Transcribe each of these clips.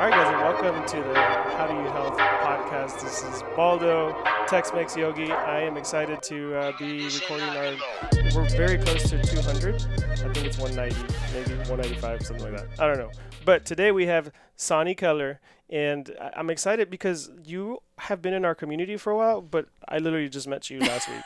All right, guys, and welcome to the How Do You Health podcast. This is Baldo, Tex Mex Yogi. I am excited to uh, be recording our. We're very close to 200. I think it's 190, maybe 195, something like that. I don't know. But today we have Sonny Keller, and I'm excited because you have been in our community for a while, but I literally just met you last week.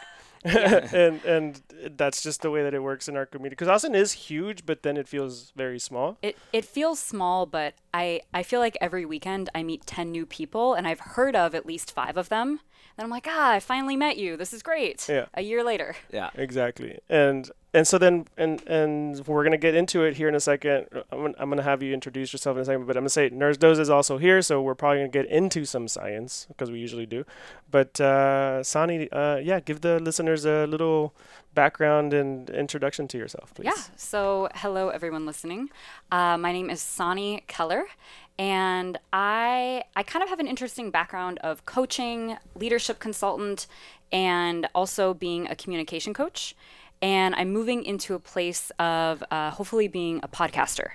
and and that's just the way that it works in our community. Because Austin is huge, but then it feels very small. It it feels small, but I I feel like every weekend I meet 10 new people and I've heard of at least 5 of them. And I'm like, "Ah, I finally met you. This is great." Yeah. A year later. Yeah. Exactly. And and so then and and we're gonna get into it here in a second. I'm gonna, I'm gonna have you introduce yourself in a second, but I'm gonna say Nurse Dose is also here, so we're probably gonna get into some science because we usually do. But uh, Sani, uh, yeah, give the listeners a little background and introduction to yourself, please. Yeah. So, hello everyone listening. Uh, my name is Sani Keller, and I I kind of have an interesting background of coaching, leadership consultant, and also being a communication coach. And I'm moving into a place of uh, hopefully being a podcaster.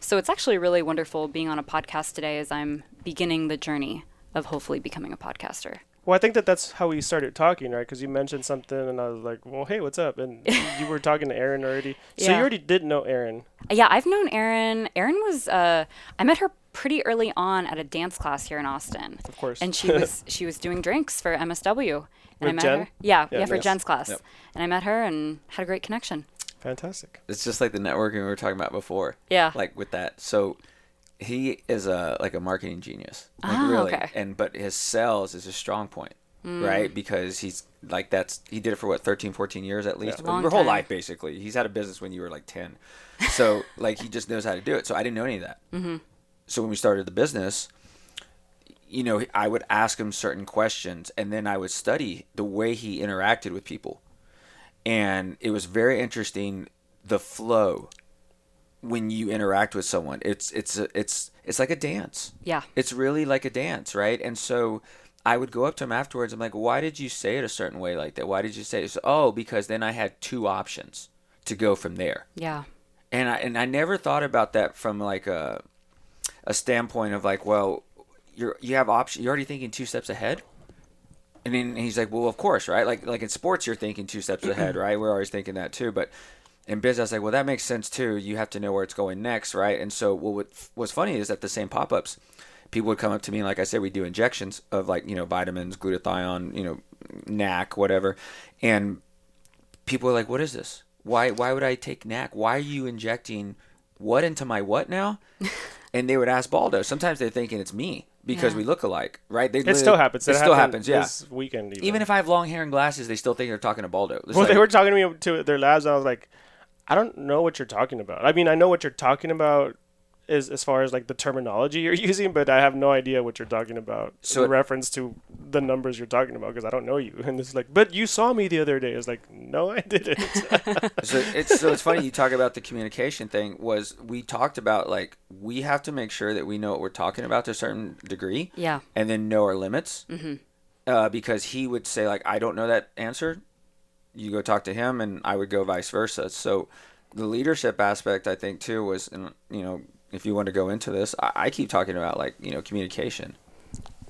So it's actually really wonderful being on a podcast today as I'm beginning the journey of hopefully becoming a podcaster. Well, I think that that's how we started talking, right? Because you mentioned something, and I was like, "Well, hey, what's up?" And you were talking to Aaron already, so you already did know Aaron. Yeah, I've known Erin. Erin was uh, I met her pretty early on at a dance class here in Austin. Of course. And she was she was doing drinks for MSW. And I met Jen? her. Yeah, Yeah, yeah, for nice. Jen's class. Yep. And I met her and had a great connection. Fantastic. It's just like the networking we were talking about before. Yeah. Like with that. So he is a like a marketing genius. Like Ah, really. okay. And but his sales is a strong point. Mm. Right? Because he's like that's he did it for what 13 14 years at least. Long Your whole time. life basically. He's had a business when you were like 10. So like he just knows how to do it. So I didn't know any of that. Mm-hmm. So when we started the business, you know, I would ask him certain questions and then I would study the way he interacted with people. And it was very interesting the flow when you interact with someone. It's it's a, it's it's like a dance. Yeah. It's really like a dance, right? And so I would go up to him afterwards. I'm like, "Why did you say it a certain way like that? Why did you say it?" So, oh, because then I had two options to go from there Yeah. and I and I never thought about that from like a a standpoint of like, well, you're you have option. You're already thinking two steps ahead. And then he's like, well, of course, right? Like like in sports, you're thinking two steps ahead, right? We're always thinking that too. But in business, I was like, well, that makes sense too. You have to know where it's going next, right? And so, what what's funny is that the same pop ups, people would come up to me, and like I said, we do injections of like you know vitamins, glutathione, you know, NAC, whatever, and people are like, "What is this? Why why would I take NAC? Why are you injecting what into my what now?" and they would ask Baldo. Sometimes they're thinking it's me because Yeah. we look alike, right? They It still happens. It, still happens. Yeah. This weekend, even. Even if I have long hair and glasses, they still think they're talking to Baldo. It's well, they were talking to me to their labs, and I was like, I don't know what you're talking about. I mean, I know what you're talking about is as far as like the terminology you're using, but I have no idea what you're talking about So in it- reference to the numbers you're talking about because I don't know you. And it's like, but you saw me the other day. It's like, no, I didn't. so it's so it's funny you talk about the communication thing was we talked about like we have to make sure that we know what we're talking about to a certain degree Yeah. and then know our limits mm-hmm. uh, because he would say like i don't know that answer you go talk to him and i would go vice versa so the leadership aspect i think too was you know if you want to go into this i, I keep talking about like you know communication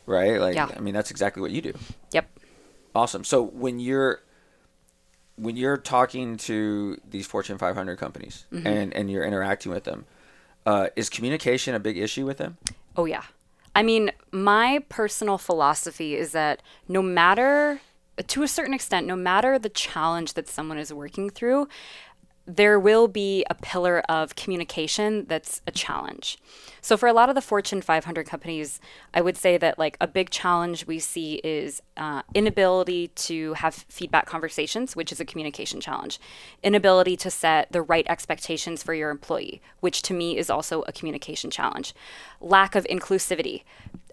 right like Yeah. i mean that's exactly what you do Yep. Awesome. So when you're when you're talking to these Fortune 500 companies Mm-hmm. and and you're interacting with them, uh, is communication a big issue with them? Oh, yeah. I mean, my personal philosophy is that no matter, to a certain extent, no matter the challenge that someone is working through, there will be a pillar of communication that's a challenge. So, for a lot of the Fortune 500 companies, I would say that like a big challenge we see is uh, inability to have feedback conversations, which is a communication challenge, inability to set the right expectations for your employee, which to me is also a communication challenge, lack of inclusivity,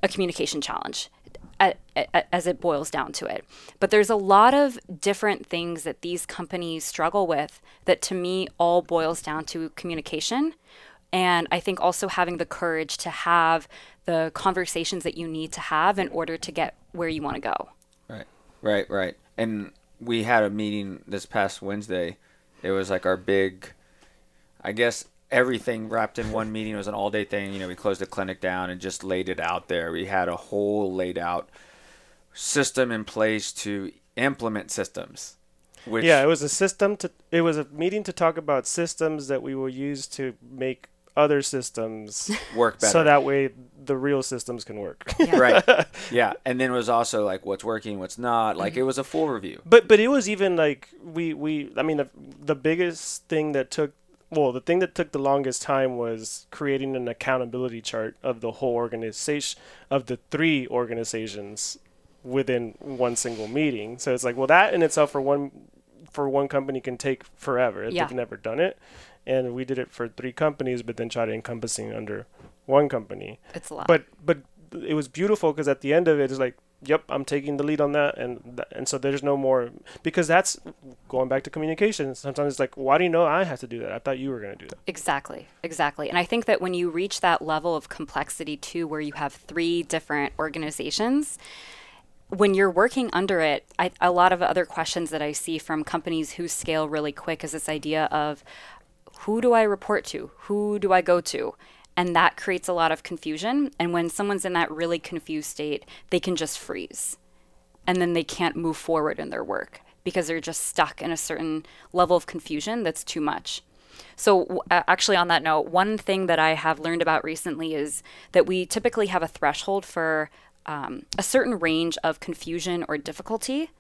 a communication challenge a- a- as it boils down to it. But there's a lot of different things that these companies struggle with that to me all boils down to communication. And I think also having the courage to have the conversations that you need to have in order to get where you want to go. Right. Right. Right. And we had a meeting this past Wednesday. It was like our big, I guess everything wrapped in one meeting. It was an all day thing. You know, we closed the clinic down and just laid it out there. We had a whole laid out system in place to implement systems. Which, yeah, it was a system to. It was a meeting to talk about systems that we will use to make other systems work better. so that way the real systems can work. Yeah. right. Yeah, and then it was also like what's working, what's not. Like mm-hmm. it was a full review. But but it was even like we we I mean the the biggest thing that took well the thing that took the longest time was creating an accountability chart of the whole organization of the three organizations within one single meeting. So it's like well that in itself for one for one company can take forever. Yeah. They've never done it. And we did it for three companies, but then tried encompassing under one company It's a lot. but but it was beautiful because at the end of it it's like yep i'm taking the lead on that and th- and so there's no more because that's going back to communication sometimes it's like why do you know i have to do that i thought you were going to do that Exactly, exactly. And I think that when you reach that level of complexity too, where you have three different organizations, when you're working under it, I, a lot of other questions that I see from companies who scale really quick is this idea of who do I report to? Who do I go to? And that creates a lot of confusion. And when someone's in that really confused state, they can just freeze and then they can't move forward in their work because they're just stuck in a certain level of confusion that's too much. So, uh, actually, on that note, one thing that I have learned about recently is that we typically have a threshold for um, a certain range of confusion or difficulty,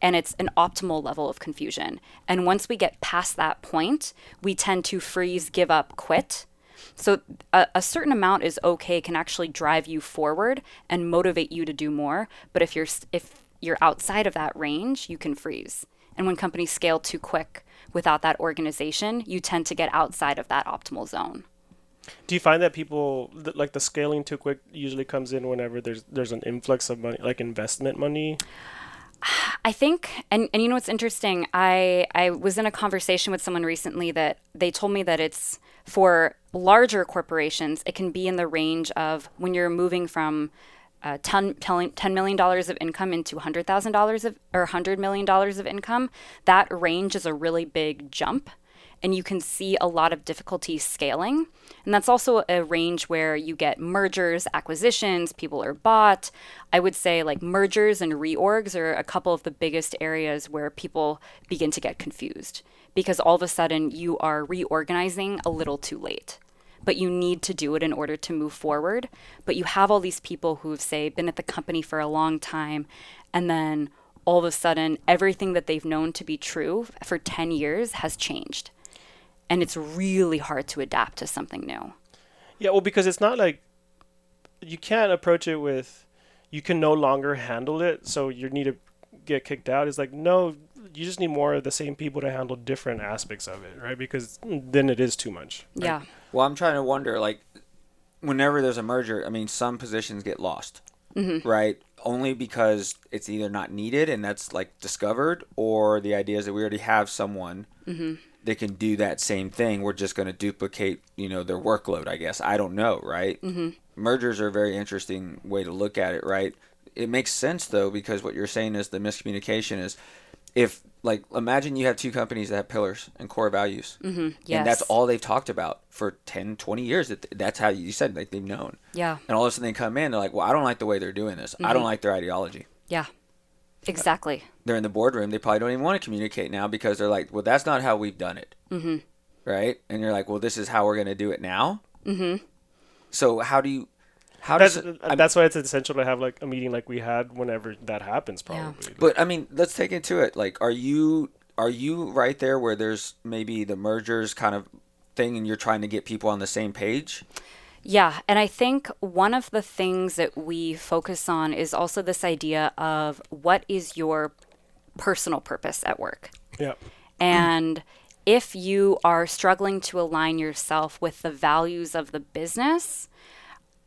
and it's an optimal level of confusion. And once we get past that point, we tend to freeze, give up, quit. So a, a certain amount is okay, can actually drive you forward and motivate you to do more. But if you're if you're outside of that range, you can freeze. And when companies scale too quick without that organization, you tend to get outside of that optimal zone. do you find that people like the scaling too quick usually comes in whenever there's there's an influx of money like investment money I think, and, and you know what's interesting? I, I was in a conversation with someone recently that they told me that it's for larger corporations, it can be in the range of when you're moving from uh, 10, $10 million of income into $100,000 of, or $100 million of income. That range is a really big jump and you can see a lot of difficulty scaling. And that's also a range where you get mergers, acquisitions, people are bought. I would say like mergers and reorgs are a couple of the biggest areas where people begin to get confused because all of a sudden you are reorganizing a little too late. But you need to do it in order to move forward. But you have all these people who've, say, been at the company for a long time, and then all of a sudden, everything that they've known to be true for 10 years has changed and it's really hard to adapt to something new. Yeah, well, because it's not like you can't approach it with you can no longer handle it, so you need to get kicked out. It's like no, you just need more of the same people to handle different aspects of it, right? Because then it is too much. right? Yeah. Well, I'm trying to wonder, like, whenever there's a merger, I mean, some positions get lost, mm-hmm. right? Only because it's either not needed and that's like discovered, or the idea is that we already have someone mm-hmm. That can do that same thing. We're just going to duplicate, you know, their workload. I guess I don't know, right? Mm-hmm. Mergers are a very interesting way to look at it, right? It makes sense though because what you're saying is the miscommunication is if like imagine you have two companies that have pillars and core values and that's all they've talked about for 10 20 years that that's how you said like they've known Yeah. and all of a sudden they come in they're like well i don't like the way they're doing this i don't like their ideology Yeah. Exactly. they're in the boardroom they probably don't even want to communicate now because they're like well that's not how we've done it mm-hmm. right and you're like well this is how we're going to do it now mm-hmm. so how do you how That's does it, and that's why it's essential to have like a meeting like we had whenever that happens, probably. But I mean, let's take it to it. Like, are you are you right there where there's maybe the mergers kind of thing, and you're trying to get people on the same page? Yeah, and I think one of the things that we focus on is also this idea of what is your personal purpose at work. yeah. And if you are struggling to align yourself with the values of the business,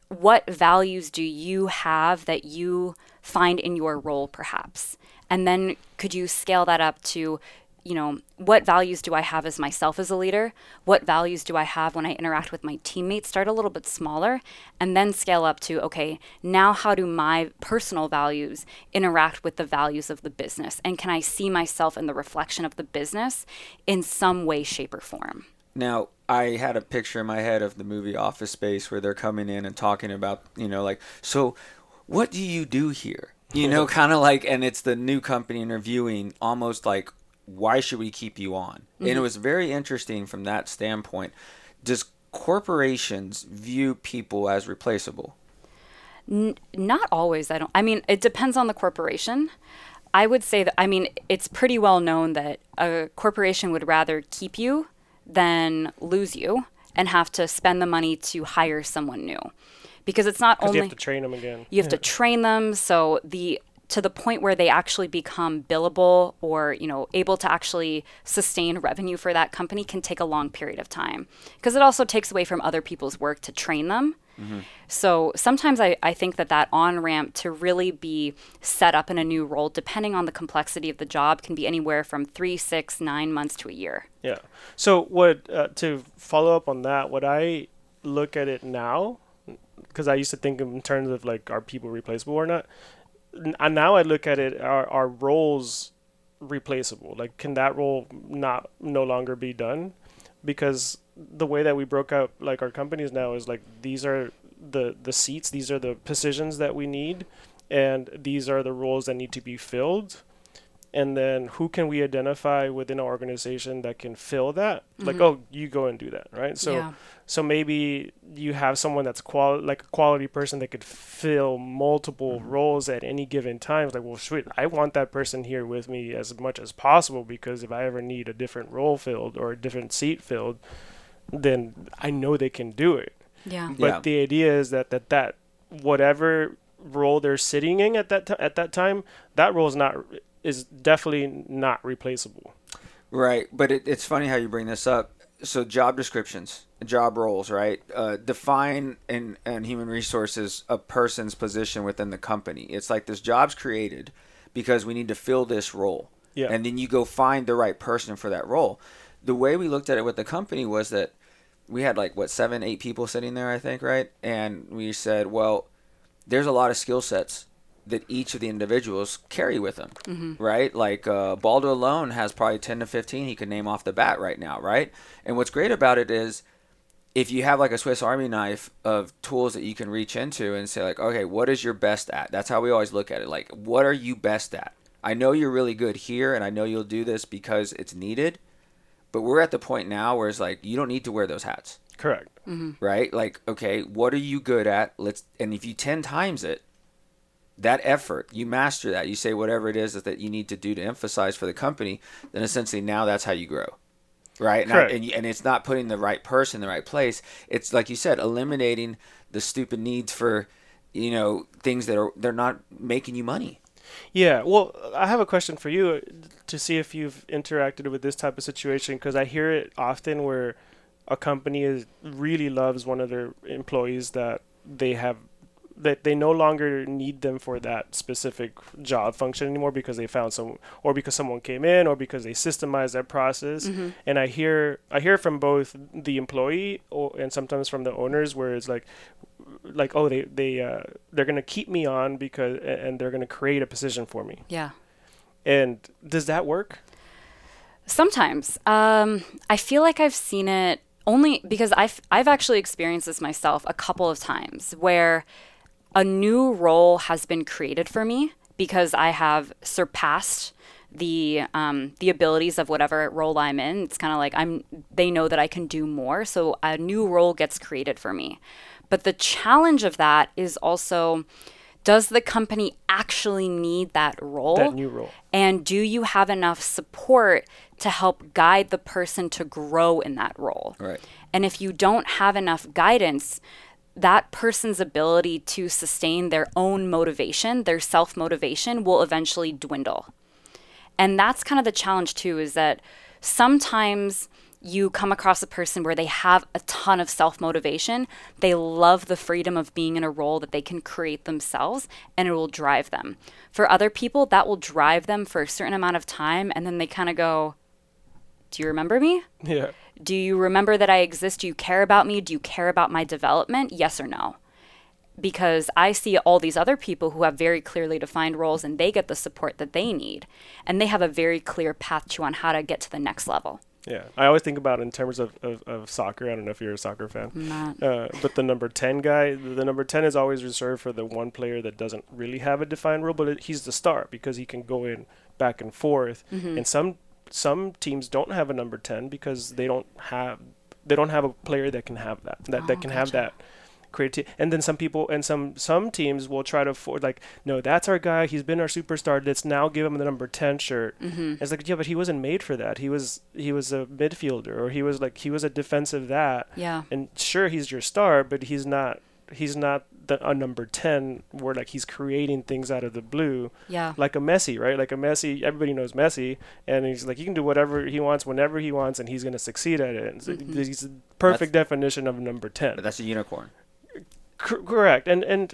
what values do you have that you find in your role, perhaps? And then could you scale that up to, you know, what values do I have as myself as a leader? What values do I have when I interact with my teammates? Start a little bit smaller and then scale up to, okay, now how do my personal values interact with the values of the business? And can I see myself in the reflection of the business in some way, shape, or form? Now, I had a picture in my head of the movie Office Space where they're coming in and talking about, you know, like, so what do you do here? You know, kind of like, and it's the new company interviewing almost like, why should we keep you on? And it mm-hmm. was very interesting from that standpoint. Does corporations view people as replaceable? N- not always. I don't. I mean, it depends on the corporation. I would say that. I mean, it's pretty well known that a corporation would rather keep you than lose you and have to spend the money to hire someone new, because it's not only you have to train them again. you have to train them so the to the point where they actually become billable or you know able to actually sustain revenue for that company can take a long period of time because it also takes away from other people's work to train them so sometimes I, I think that that on ramp to really be set up in a new role depending on the complexity of the job can be anywhere from three six nine months to a year Yeah. So what uh, to follow up on that? What I look at it now, because I used to think in terms of like are people replaceable or not. And now I look at it are are roles replaceable? Like can that role not no longer be done? Because the way that we broke up like our companies now is like these are the the seats, these are the positions that we need, and these are the roles that need to be filled and then who can we identify within our organization that can fill that like mm-hmm. oh you go and do that right so Yeah. So maybe you have someone that's qual like a quality person that could fill multiple mm-hmm. roles at any given time it's like well sweet i want that person here with me as much as possible because if i ever need a different role filled or a different seat filled then i know they can do it yeah but Yeah. the idea is that that that whatever role they're sitting in at that ti at that time, that role is not is definitely not replaceable. Right, but it, it's funny how you bring this up. So job descriptions, job roles, right? Uh, define in, in human resources a person's position within the company. It's like this job's created because we need to fill this role, Yeah. and then you go find the right person for that role. The way we looked at it with the company was that we had like what seven, eight people sitting there, I think, right? And we said, well, there's a lot of skill sets that each of the individuals carry with them, right? Like uh, Baldo alone has probably 10 to 15 he could name off the bat right now, right? And what's great about it is if you have like a Swiss Army knife of tools that you can reach into and say like, okay, what is your best at? That's how we always look at it. Like, what are you best at? I know you're really good here, and I know you'll do this because it's needed. But we're at the point now where it's like you don't need to wear those hats Correct. right? Like, okay, what are you good at? Let's and if you 10 times it, that effort, you master that. You say whatever it is that, you need to do to emphasize for the company, then essentially now that's how you grow. Right? And, I- Correct. and, and it's not putting the right person in the right place. It's like you said, eliminating the stupid needs for, you know, things that are they're not making you money. Yeah. Well, I have a question for you to see if you've interacted with this type of situation because I hear it often where a company is really loves one of their employees that they have that they no longer need them for that specific job function anymore because they found some or because someone came in or because they systemized that process. And i hear i hear from both the employee or, and sometimes from the owners where it's like like oh they they uh, they're gonna keep me on because and they're gonna create a position for me. Yeah. And does that work? Sometimes. Um, I feel like I've seen it only because I've, I've actually experienced this myself a couple of times where a new role has been created for me because I have surpassed the um, the abilities of whatever role I'm in. It's kind of like I'm. They know that I can do more, so a new role gets created for me. But the challenge of that is also, does the company actually need that role? that new role And do you have enough support to help guide the person to grow in that role? Right. And if you don't have enough guidance, that person's ability to sustain their own motivation, their self motivation, will eventually dwindle. And that's kind of the challenge, too, is that sometimes you come across a person where they have a ton of self motivation. They love the freedom of being in a role that they can create themselves and it will drive them. For other people, that will drive them for a certain amount of time and then they kind of go, Do you remember me? yeah Do you remember that I exist? Do you care about me? Do you care about my development? Yes or no? Because I see all these other people who have very clearly defined roles and they get the support that they need. And they have a very clear path to on how to get to the next level. Yeah, I always think about in terms of, of, of soccer. I don't know if you're a soccer fan, Not. uh, but the number ten guy, the number ten is always reserved for the one player that doesn't really have a defined role, but it, he's the star because he can go in back and forth. Mm-hmm. And some some teams don't have a number ten because they don't have they don't have a player that can have that that, that Oh, can have that creativity. And then some people and some some teams will try to afford like, no, that's our guy. He's been our superstar. Let's now give him the number ten shirt. Mm-hmm. It's like, yeah, but he wasn't made for that. He was he was a midfielder or he was like he was a defensive that. Yeah. And sure, he's your star, but he's not he's not the, a number ten where like he's creating things out of the blue Yeah. like a Messi, right? Like a Messi, everybody knows Messi, and he's like he can do whatever he wants whenever he wants, and he's gonna succeed at it. And so Mhm. He's the perfect definition of a number ten. But that's a unicorn. Cor- correct, and and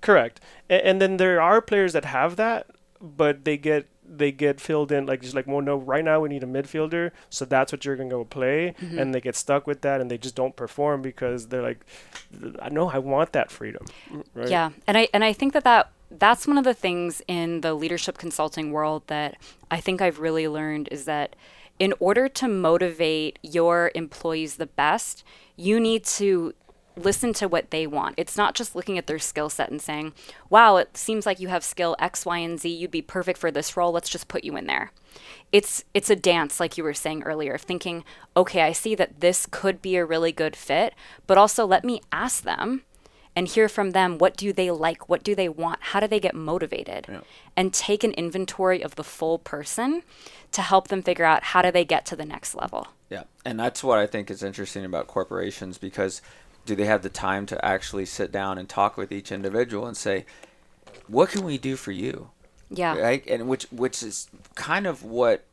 correct, and, and then there are players that have that, but they get they get filled in like just like well no right now we need a midfielder so that's what you're gonna go play Mhm. and they get stuck with that and they just don't perform because they're like I know I want that freedom right Yeah, and I and I think that that that's one of the things in the leadership consulting world that I think I've really learned is that in order to motivate your employees the best, you need to listen to what they want. It's not just looking at their skill set and saying, "Wow, it seems like you have skill X, Y, and Z. You'd be perfect for this role. Let's just put you in there." It's it's a dance like you were saying earlier of thinking, "Okay, I see that this could be a really good fit, but also let me ask them and hear from them what do they like what do they want how do they get motivated and take an inventory of the full person to help them figure out how do they get to the next level Yeah, and that's what I think is interesting about corporations because do they have the time to actually sit down and talk with each individual and say, "What can we do for you?" yeah Right, and which which is kind of what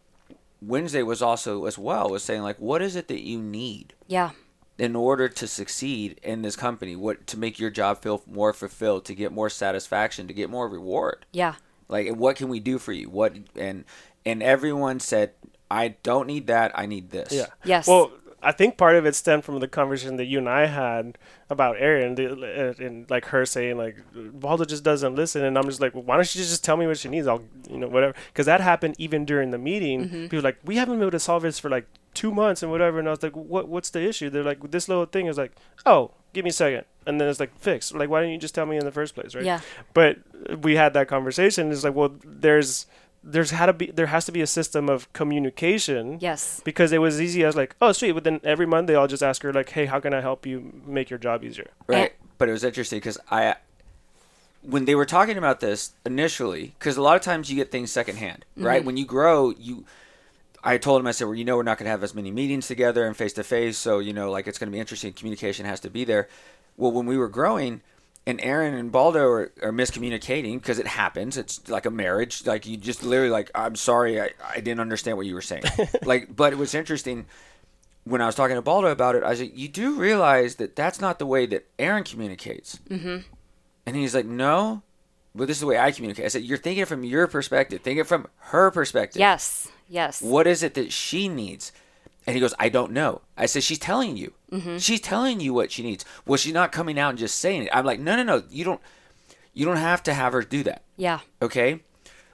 Wednesday was also as well was saying like, "What is it that you need?" yeah in order to succeed in this company what to make your job feel more fulfilled to get more satisfaction to get more reward yeah like what can we do for you what and and everyone said i don't need that i need this Yeah. Yes. Well, I think part of it stemmed from the conversation that you and I had about Erin, the, uh, and like her saying like Baldo just doesn't listen, and I'm just like, well, why don't you just tell me what she needs? I'll, you know, whatever. Because that happened even during the meeting. Mm-hmm. People were like, we haven't been able to solve this for like two months and whatever, and I was like, what? What's the issue? They're like, this little thing is like, oh, give me a second, and then it's like fixed. Like, why didn't you just tell me in the first place, right? Yeah. But we had that conversation. It's like, well, there's there's had to be there has to be a system of communication yes because it was easy as like oh sweet but then every month they all just ask her like hey how can i help you make your job easier right but it was interesting because i when they were talking about this initially because a lot of times you get things secondhand mm-hmm. right when you grow you I told him, I said, well, you know, we're not going to have as many meetings together and face to face. So, you know, like it's going to be interesting. Communication has to be there. Well, when we were growing and Aaron and Baldo are, are miscommunicating because it happens, it's like a marriage. Like you just literally, like, I'm sorry, I, I didn't understand what you were saying. like, but it was interesting when I was talking to Baldo about it. I said, you do realize that that's not the way that Aaron communicates. Mm-hmm. And he's like, no, but this is the way I communicate. I said, you're thinking from your perspective, think it from her perspective. yes yes What is it that she needs? And he goes, I don't know. I said, she's telling you. Mm-hmm. She's telling you what she needs. Well, she's not coming out and just saying it. I'm like, no, no, no. You don't. You don't have to have her do that. yeah Okay.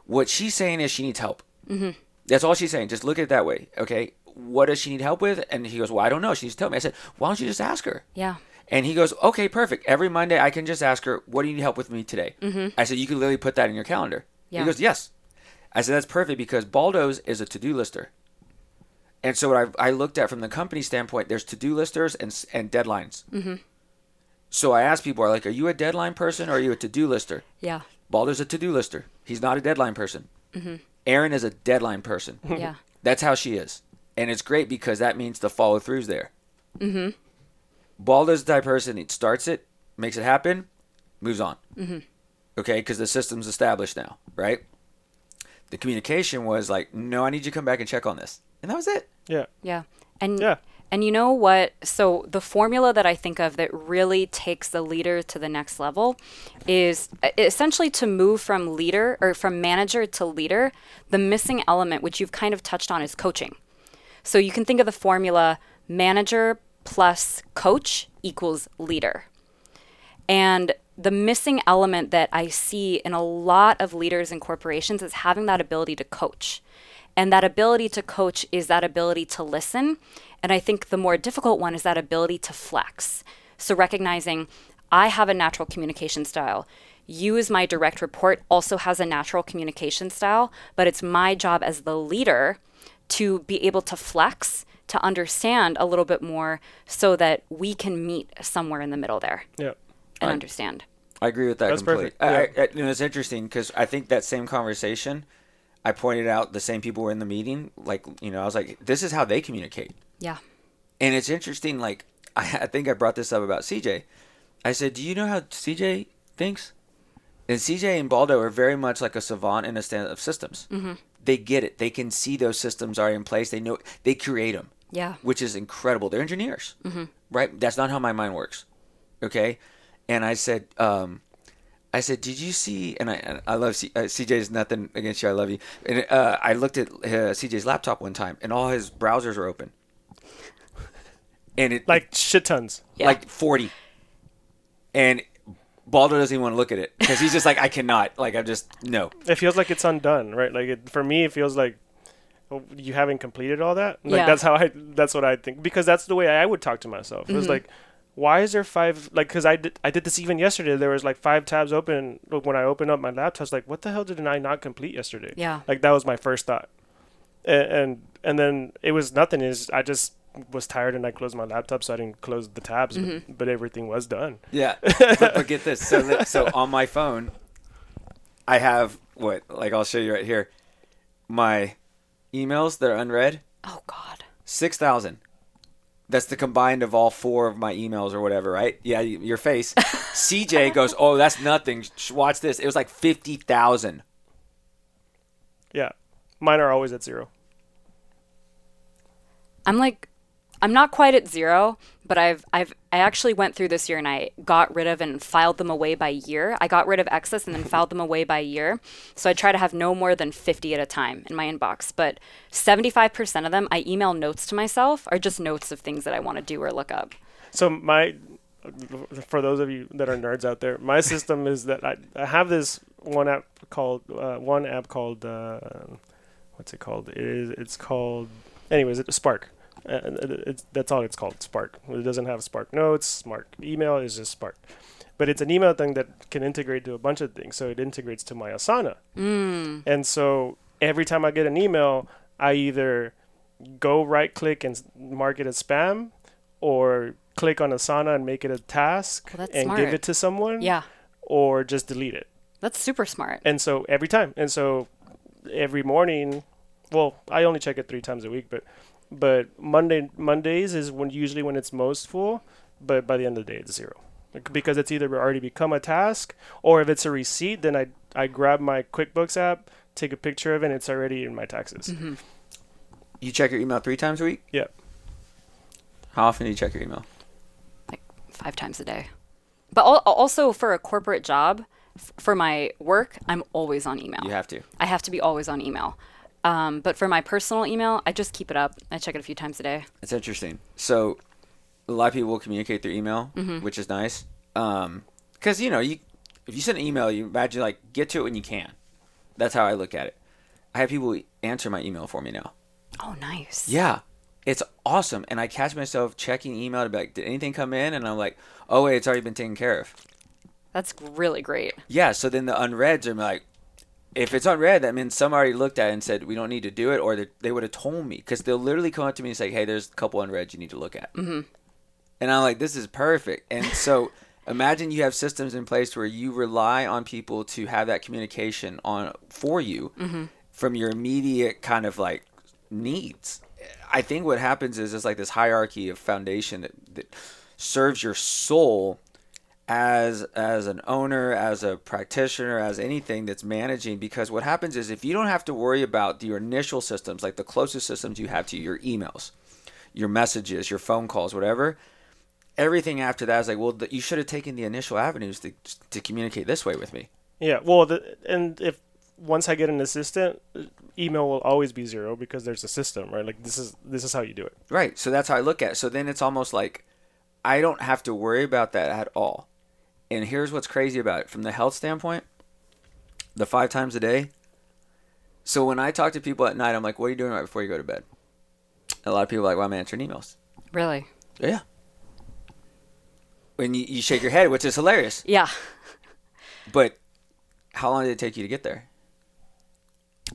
What she's saying is she needs help. Mm-hmm. That's all she's saying. Just look at it that way. Okay. What does she need help with? And he goes, Well, I don't know. She needs to tell me. I said, Why don't you just ask her? yeah And he goes, Okay, perfect. Every Monday, I can just ask her, What do you need help with me today? Mm-hmm. I said, You can literally put that in your calendar. Yeah. He goes, Yes. I said, That's perfect because Baldo's is a to do lister. And so what I, I looked at from the company standpoint, there's to do listers and, and deadlines. Mm-hmm. So I asked people, are like, Are you a deadline person or are you a to do lister? yeah Baldo's a to do lister. He's not a deadline person. Aaron is a deadline person. yeah That's how she is. And it's great because that means the follow through's there. Mm-hmm. Baldo's the type of person that starts it, makes it happen, moves on. Mm-hmm. Okay, because the system's established now, right? The communication was like, no, I need you to come back and check on this. And that was it. yeah Yeah. And Yeah. and you know what? So the formula that I think of that really takes the leader to the next level is essentially to move from leader or from manager to leader. The missing element, which you've kind of touched on, is coaching. So you can think of the formula manager plus coach equals leader. And the missing element that I see in a lot of leaders and corporations is having that ability to coach. And that ability to coach is that ability to listen. And I think the more difficult one is that ability to flex. So recognizing I have a natural communication style. You, as my direct report, also has a natural communication style, but it's my job as the leader to be able to flex, to understand a little bit more so that we can meet somewhere in the middle there Yeah. and I- understand. I agree with that That's completely. perfect. I, Yeah. I, you know, it's interesting because I think that same conversation, I pointed out the same people were in the meeting. Like, you know, I was like, this is how they communicate. Yeah. And it's interesting. Like, I, I think I brought this up about CJ. I said, do you know how CJ thinks? And CJ and Baldo are very much like a savant in a stand of systems. Mm-hmm. They get it. They can see those systems are in place. They know they create them. Yeah. which is incredible. They're engineers, right? That's not how my mind works. Okay, and I said, um, I said, did you see? And I, I love C, uh, CJ's nothing against you. I love you. And uh, I looked at uh, CJ's laptop one time, and all his browsers are open, and it Like shit tons. Yeah. like forty, and Baldo doesn't even want to look at it because he's just like, I cannot. Like, I'm just no. It feels like it's undone, right? Like it, for me, it feels like oh, you haven't completed all that. Like Yeah. that's how I. That's what I think because that's the way I would talk to myself. It Mm-hmm. was like, why is there five? Like, because I did. I did this even yesterday. There was like five tabs open Look, when I opened up my laptop. I was like, what the hell did I not complete yesterday? Yeah. Like that was my first thought, and and, and then it was nothing. Is I just was tired and I closed my laptop, so I didn't close the tabs, Mm-hmm. but, but everything was done. Yeah, but, but get this. So, that- so on my phone, I have what? Like I'll show you right here. My emails that are unread, Oh God. six thousand. That's the combined of all four of my emails or whatever, right? Yeah, your face. CJ goes, "Oh, that's nothing. Watch this." It was like fifty thousand. Yeah, mine are always at zero. I'm like I'm not quite at zero, but I've I've I actually went through this year and I got rid of and filed them away by year. I got rid of excess and then filed them away by year. So I try to have no more than 50 at a time in my inbox. But 75% of them I email notes to myself are just notes of things that I want to do or look up. So my, for those of you that are nerds out there, my system is that I, I have this one app called uh, one app called uh, what's it called? It is it's called anyways it's Spark. Uh, it's, that's all it's called Spark. It doesn't have Spark Notes, Spark Email. It's just Spark. But it's an email thing that can integrate to a bunch of things. So it integrates to my Asana. And so every time I get an email, I either go right click and mark it as spam or click on Asana and make it a task Well, and smart. give it to someone Yeah. or just delete it. That's super smart. And so every time. And so every morning, well, I only check it 3 times a week, but but Monday Mondays is when usually when it's most full, but by the end of the day it's zero. Because it's either already become a task or if it's a receipt, then I I grab my QuickBooks app, take a picture of it, and it's already in my taxes. Mm-hmm. You check your email three times a week. Yep. How often do you check your email? like five times a day. But also for a corporate job, for my work, I'm always on email. You have to. I have to be always on email. Um, but for my personal email, I just keep it up. I check it a few times a day. It's interesting. So, a lot of people will communicate through email, Mm-hmm. which is nice. Um, because you know, you if you send an email, you imagine like get to it when you can. That's how I look at it. I have people answer my email for me now. Oh, nice. Yeah, it's awesome, and I catch myself checking email to be like, did anything come in? And I'm like, oh wait, it's already been taken care of. That's really great. Yeah. So then the unreads are like, if it's unread, that means some already looked at it and said we don't need to do it, or they, they would have told me because they'll literally come up to me and say, hey, there's a couple unreads you need to look at. Mm-hmm. And I'm like, this is perfect. And so imagine you have systems in place where you rely on people to have that communication on for you from your immediate kind of like needs. I think what happens is it's like this hierarchy of foundation that, that serves your soul as as an owner, as a practitioner, as anything that's managing because what happens is if you don't have to worry about your initial systems, like the closest systems you have to your emails, your messages, your phone calls, whatever, everything after that is like, well, you should have taken the initial avenues to to communicate this way with me. Yeah. Well, the, and if once I get an assistant, email will always be zero because there's a system, right? Like this is this is how you do it. Right. So that's how I look at it. So then it's almost like I don't have to worry about that at all. And here's what's crazy about it from the health standpoint the five times a day, So when I talk to people at night, I'm like, "What are you doing right before you go to bed?" A lot of people are like, "Well, I'm answering emails." Really? Yeah. When you, you shake your head, which is hilarious, Yeah. but how long did it take you to get there,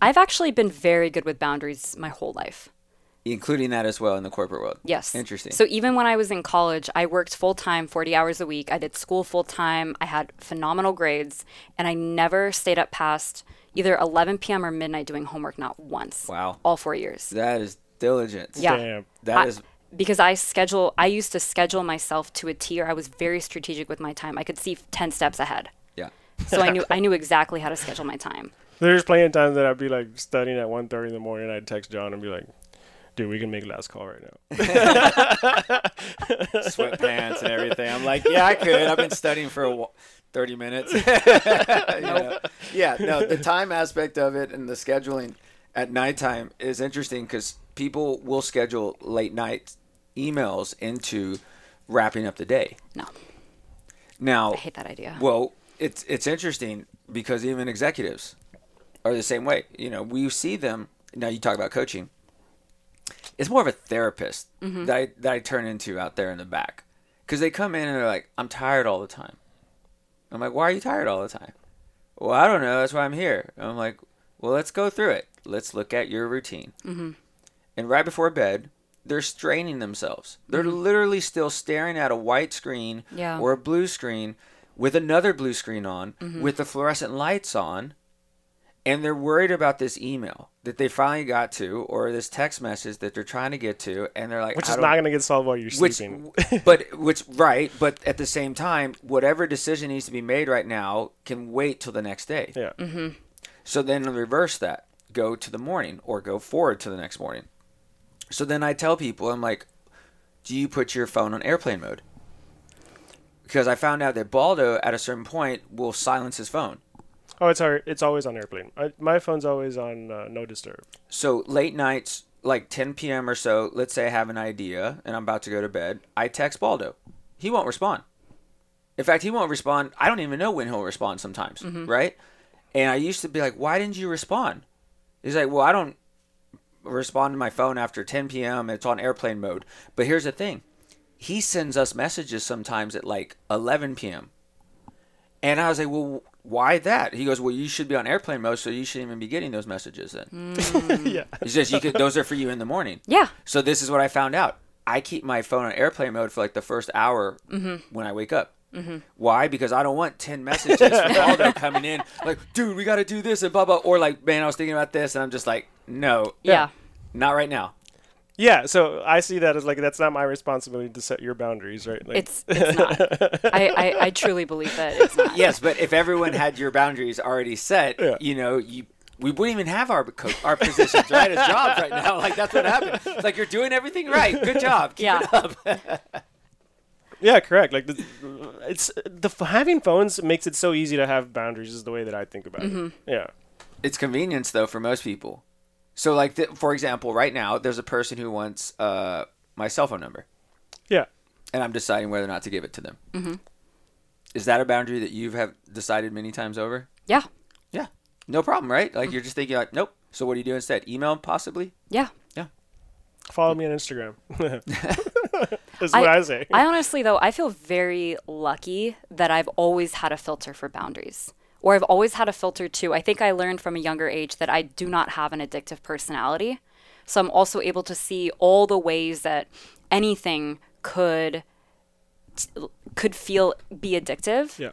I've actually been very good with boundaries my whole life. Including that as well in the corporate world? Yes. Interesting. So even when I was in college, I worked full time, 40 hours a week. I did school full time. I had phenomenal grades, and I never stayed up past either 11 p.m. or midnight doing homework, not once. Wow. All four years. that is diligence. Yeah. Damn. That I- is because I schedule, I used to schedule myself to a T, or I was very strategic with my time. I could see 10 steps ahead. yeah. So I knew I knew exactly how to schedule my time. There's plenty of times that I'd be like studying at 1.30 in the morning. and I'd text John and be like, "Dude, we can make last call right now." Sweatpants and everything. I'm like, yeah, I could. I've been studying for a wh- 30 minutes. You know? Yeah, no, the time aspect of it and the scheduling at nighttime is interesting because people will schedule late night emails into wrapping up the day. No, Now, I hate that idea. well, it's it's interesting because even executives are the same way. You know, we see them. Now you talk about coaching. It's more of a therapist Mm-hmm. that I that I turn into out there in the back because they come in and they're like, "I'm tired all the time." I'm like, "Why are you tired all the time?" Well, I don't know. That's why I'm here. And I'm like, "Well, let's go through it. Let's look at your routine." Mm-hmm. And right before bed, they're straining themselves. They're literally still staring at a white screen Yeah. or a blue screen with another blue screen on with the fluorescent lights on and they're worried about this email that they finally got to or this text message that they're trying to get to and they're like Which I is don't- not going to get solved while you're which sleeping. but which right but at the same time whatever decision needs to be made right now can wait till the next day yeah. Mm-hmm. so then reverse that. Go to the morning or go forward to the next morning. So then I tell people, I'm like, do you put your phone on airplane mode? Because I found out that Baldo at a certain point will silence his phone. Oh, it's hard. It's always on airplane. I, my phone's always on uh, no disturb. So late nights, like 10 p.m. or so, let's say I have an idea and I'm about to go to bed, I text Baldo. He won't respond. In fact, he won't respond. I don't even know when he'll respond sometimes, right? And I used to be like, why didn't you respond? He's like, well, I don't respond to my phone after 10 p.m. It's on airplane mode. But here's the thing he sends us messages sometimes at like 11 p.m. And I was like, well, why that? He goes, well, you should be on airplane mode, so you shouldn't even be getting those messages then. Mm. yeah. He says you could. Those are for you in the morning. yeah. So this is what I found out. I keep my phone on airplane mode for like the first hour mm-hmm. when I wake up. Mm-hmm. Why? Because I don't want ten messages from Baldo coming in like, dude, we got to do this and blah blah. Or like, man, I was thinking about this, and I'm just like, no, Yeah. not right now. Yeah. So I see that as like that's not my responsibility to set your boundaries, right? Like, It's it's not. I, I, I truly believe that it's not. Yes, but if everyone had your boundaries already set, Yeah. you know, you we wouldn't even have our co- our positions right as jobs right now. Like that's what happened. It's like you're doing everything right. Good job. Keep Yeah. it up. Yeah, correct. Like the, it's the having phones makes it so easy to have boundaries. Is the way that I think about it. Mm-hmm. Yeah. it's convenience though for most people. So like th- for example, right now there's a person who wants uh, my cell phone number, Yeah. and I'm deciding whether or not to give it to them. Mm-hmm. Is that a boundary that you have decided many times over? Yeah. Yeah, no problem, right? Like you're just thinking like, nope. So what do you do instead? Email possibly? Yeah. Yeah. Follow me on Instagram. That's what I, say. I honestly, though, I feel very lucky that I've always had a filter for boundaries. Or I've always had a filter too. I think I learned from a younger age that I do not have an addictive personality. So I'm also able to see all the ways that anything could could feel be addictive. yeah.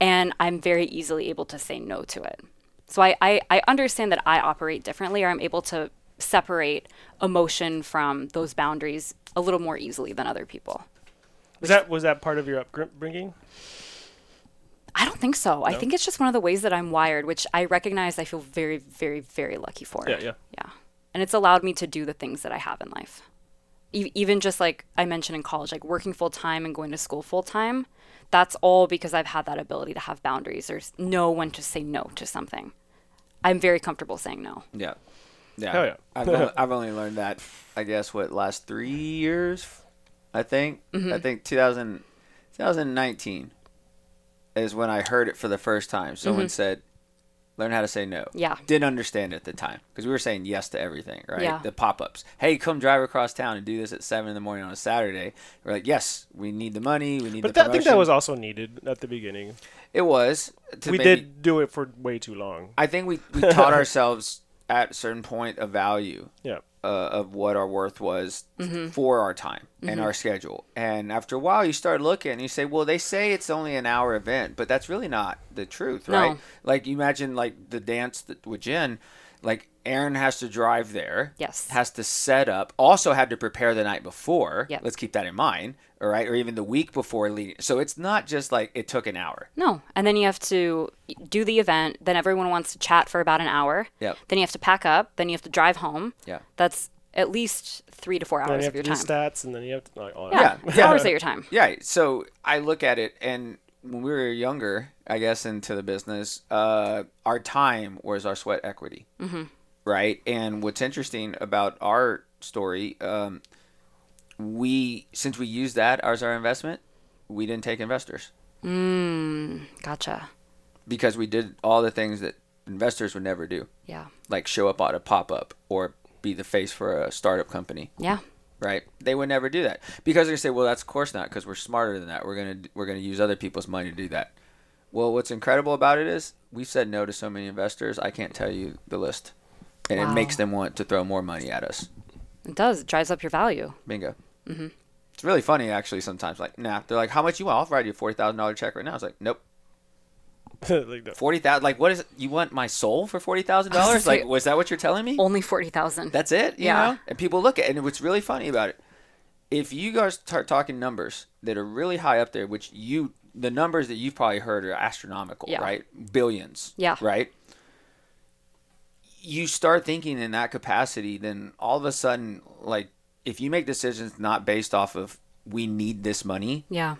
And I'm very easily able to say no to it. So I, I, I understand that I operate differently or I'm able to separate emotion from those boundaries a little more easily than other people. Was that was that part of your upbringing? I don't think so. I think it's just one of the ways that I'm wired, which I recognize I feel very, very, very lucky for. Yeah, yeah. Yeah. And it's allowed me to do the things that I have in life. E- even just like I mentioned in college, like working full time and going to school full time, that's all because I've had that ability to have boundaries or know when to say no to something. I'm very comfortable saying no. Yeah. Yeah. Hell yeah. I've, only, I've only learned that, I guess, what, last three years? I think. Mm-hmm. I think 2000, 2019 is when I heard it for the first time. Someone mm-hmm. said, Learn how to say no. Yeah. Didn't understand it at the time because we were saying yes to everything, right? Yeah. The pop ups. Hey, come drive across town and do this at seven in the morning on a Saturday. We're like, yes, we need the money. We need But the that, I think that was also needed at the beginning. It was. to we maybe- did do it for way too long. I think we, we taught ourselves at a certain point a value Yeah. Uh, of what our worth was for our time and our schedule. And after a while, you start looking and you say, well, they say it's only an hour event, but that's really not the truth, right? No. Like you imagine like the dance that, with Jen, like Aaron has to drive there. Yes. Has to set up. Also had to prepare the night before. Yep. Let's keep that in mind. All right. Or even the week before leading. So it's not just like it took an hour. No. And then you have to do the event. Then everyone wants to chat for about an hour. Yep. Then you have to pack up. Then you have to drive home. Yeah. That's at least three to four And then hours you of have your to do time. stats, and then you have to like all Yeah. that. Yeah. Hours of your time. Yeah. So I look at it, and when we were younger, I guess into the business, uh, our time was our sweat equity, mm-hmm. right? And what's interesting about our story, um, we since we used that as our investment, we didn't take investors Gotcha. because we did all the things that investors would never do, Yeah. like show up at a pop up or be the face for a startup company. Yeah. Right? They would never do that because they say, "Well, that's of course not, because we're smarter than that. We're gonna we're gonna use other people's money to do that." Well, what's incredible about it is we've said no to so many investors. I can't tell you the list, and it makes them want to throw more money at us. It does. It drives up your value. Bingo. Mm-hmm. It's really funny actually. Sometimes like, nah, they're like, "How much you want? I'll write you a forty thousand dollar check right now." It's like, "Nope, like that. forty thousand. Like, what is it? You want my soul for forty thousand dollars? Like, was that what you're telling me?" Only 40,000. That's it, you Yeah. know? And people look at it, and what's really funny about it, if you guys start talking numbers that are really high up there, which you, the numbers that you've probably heard are astronomical, Yeah. right? Billions. Yeah. Right? You start thinking in that capacity, then all of a sudden, like, if you make decisions not based off of we need this money, yeah.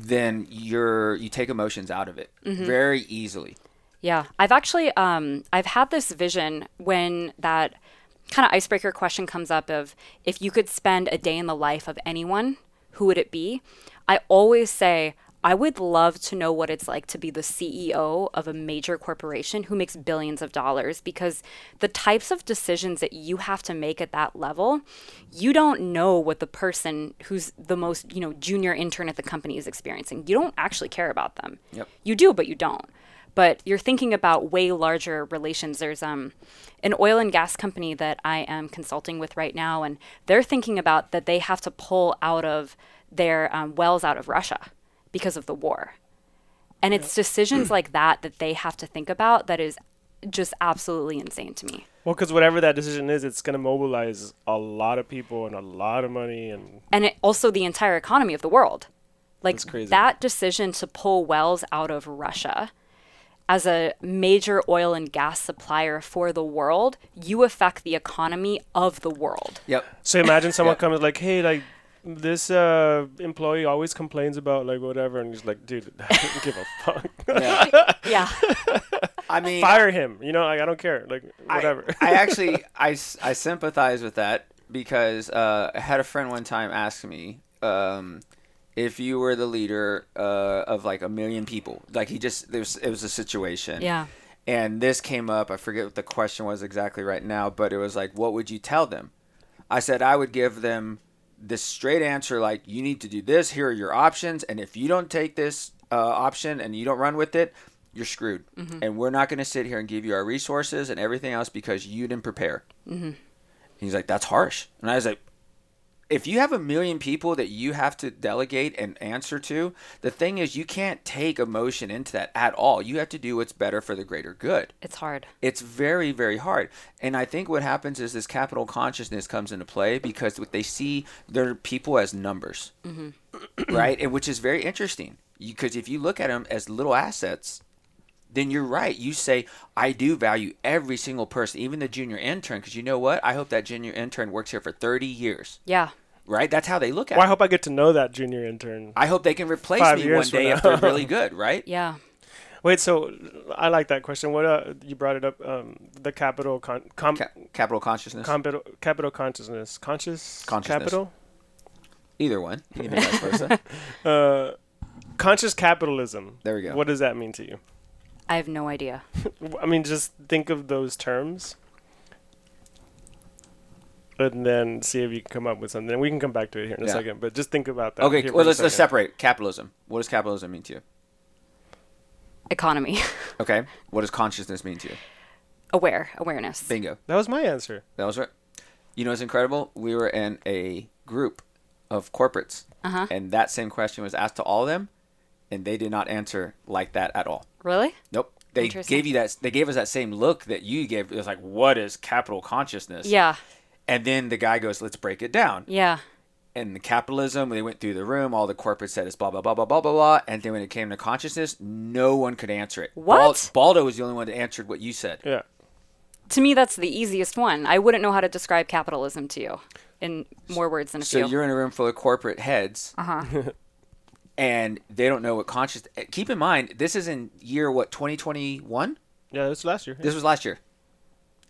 Then you're you take emotions out of it very easily. Yeah, I've actually um, I've had this vision when that kind of icebreaker question comes up of if you could spend a day in the life of anyone, who would it be? I always say I would love to know what it's like to be the CEO of a major corporation who makes billions of dollars because the types of decisions that you have to make at that level, you don't know what the person who's the most, you know, junior intern at the company is experiencing. You don't actually care about them. Yep. You do, but you don't but you're thinking about way larger relations. There's um, an oil and gas company that I am consulting with right now, and they're thinking about that they have to pull out of their um, wells out of Russia because of the war. And it's decisions like that that they have to think about that is just absolutely insane to me. Well, because whatever that decision is, it's going to mobilize a lot of people and a lot of money, and and it, also the entire economy of the world. Like That's crazy. that decision to pull wells out of Russia as a major oil and gas supplier for the world, you affect the economy of the world. Yep. so imagine someone Yeah. comes like, "Hey, like this uh, employee always complains about like whatever," and he's like, "Dude, I don't give a fuck. Yeah. Yeah. I mean, Fire him. You know, like I don't care. Like whatever." I, actually I, I sympathize with that because uh, I had a friend one time ask me um, if you were the leader uh, of like a million people. Like he just there was, it was a situation. Yeah. And this came up. I forget what the question was exactly right now, but it was like, what would you tell them? I said I would give them this straight answer, like you need to do this. Here are your options, and if you don't take this uh, option and you don't run with it, you're screwed. And we're not going to sit here and give you our resources and everything else because you didn't prepare. Mm-hmm. He's like, that's harsh. And I was like, if you have a million people that you have to delegate and answer to, the thing is, you can't take emotion into that at all. You have to do what's better for the greater good. It's hard. It's very, very hard. And I think what happens is this capital consciousness comes into play because what they see their people as numbers, mm-hmm. right? And which is very interesting because if you look at them as little assets, then you're right. You say, I do value every single person, even the junior intern, because you know what? I hope that junior intern works here for 30 years, Yeah. Right? That's how they look at well, I hope I get to know that junior intern. I hope they can replace me years one day if they're really good, right? Yeah. Wait, so I like that question. What uh, you brought it up? Um, the capital con- com- Ca- capital consciousness. capital capital consciousness, conscious Consciousness. capital, Either one. You can do vice versa. uh, conscious capitalism. There we go. What does that mean to you? I have no idea. I mean, just think of those terms, and then see if you can come up with something. And we can come back to it here in a second. But just think about that. Okay, well let's let's separate capitalism. What does capitalism mean to you? Economy, Okay, what does consciousness mean to you? aware, awareness. Bingo. That was my answer. That was right. You know what's incredible? We were in a group of corporates, Uh-huh. and that same question was asked to all of them, and they did not answer like that at all. Really? Nope. They gave you that. They gave us that same look that you gave. It was like, "What is capital consciousness?" Yeah. And then the guy goes, "Let's break it down." Yeah. And the capitalism, they went through the room. All the corporate said it's blah blah blah blah blah blah blah. And then when it came to consciousness, no one could answer it. What? Baldo was the only one that answered what you said. Yeah. To me, that's the easiest one. I wouldn't know how to describe capitalism to you in more words than a So few. you're in a room full of corporate heads, Uh huh. and they don't know what conscious. Keep in mind, this is in year what 2021. Yeah, it was last year. This was last year.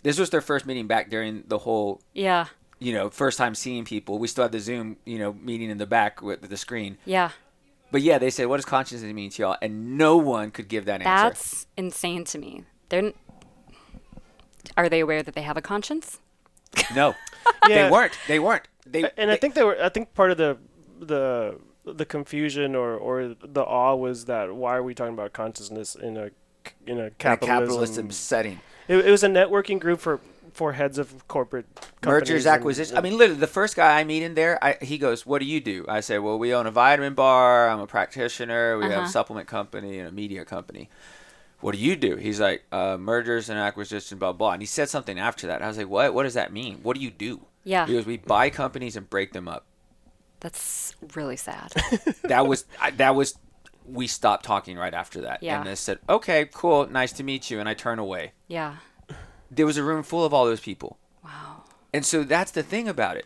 This was their first meeting back during the whole, Yeah. you know, first time seeing people. We still had the Zoom, you know, meeting in the back with the screen. Yeah. But yeah, they said, "What does consciousness mean to y'all?" And no one could give that answer. That's insane to me. They're. n- Are they aware that they have a conscience? No, Yeah. they weren't. They weren't. They and I think they were. I think part of the the the confusion or or the awe was that why are we talking about consciousness in a in a in a capitalism? capitalism setting. It, it was a networking group for for heads of corporate companies Mergers, and- acquisitions. I mean, literally, the first guy I meet in there, I, he goes, "What do you do?" I say, "Well, we own a vitamin bar. I'm a practitioner. We have Uh-huh. a supplement company and a media company." What do you do? He's like, uh, "Mergers and acquisition, blah blah." And he said something after that. I was like, "What? What does that mean? What do you do?" Yeah. He goes, "We buy companies and break them up." That's really sad. That was I, that was. We stopped talking right after that, Yeah. and they said, "Okay, cool, nice to meet you," and I turn away. yeah. There was a room full of all those people. Wow. And so that's the thing about it.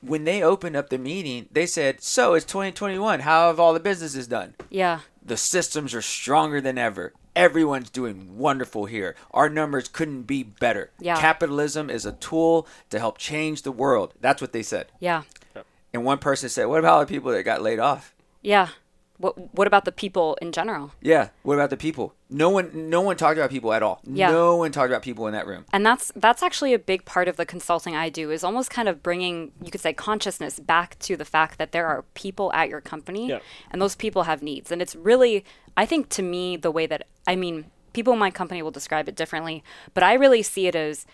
When they opened up the meeting, they said, "So it's 2021. How have all the businesses done? Yeah. The systems are stronger than ever. Everyone's doing wonderful here. Our numbers couldn't be better. Yeah. Capitalism is a tool to help change the world." That's what they said. Yeah. And one person said, "What about all the people that got laid off?" Yeah. What What about the people in general? Yeah. What about the people? No one, no one talked about people at all. Yeah. No one talked about people in that room. And that's that's actually a big part of the consulting I do is almost kind of bringing you could say consciousness back to the fact that there are people at your company Yeah. and those people have needs. And it's really I think to me the way that I mean people in my company will describe it differently, but I really see it as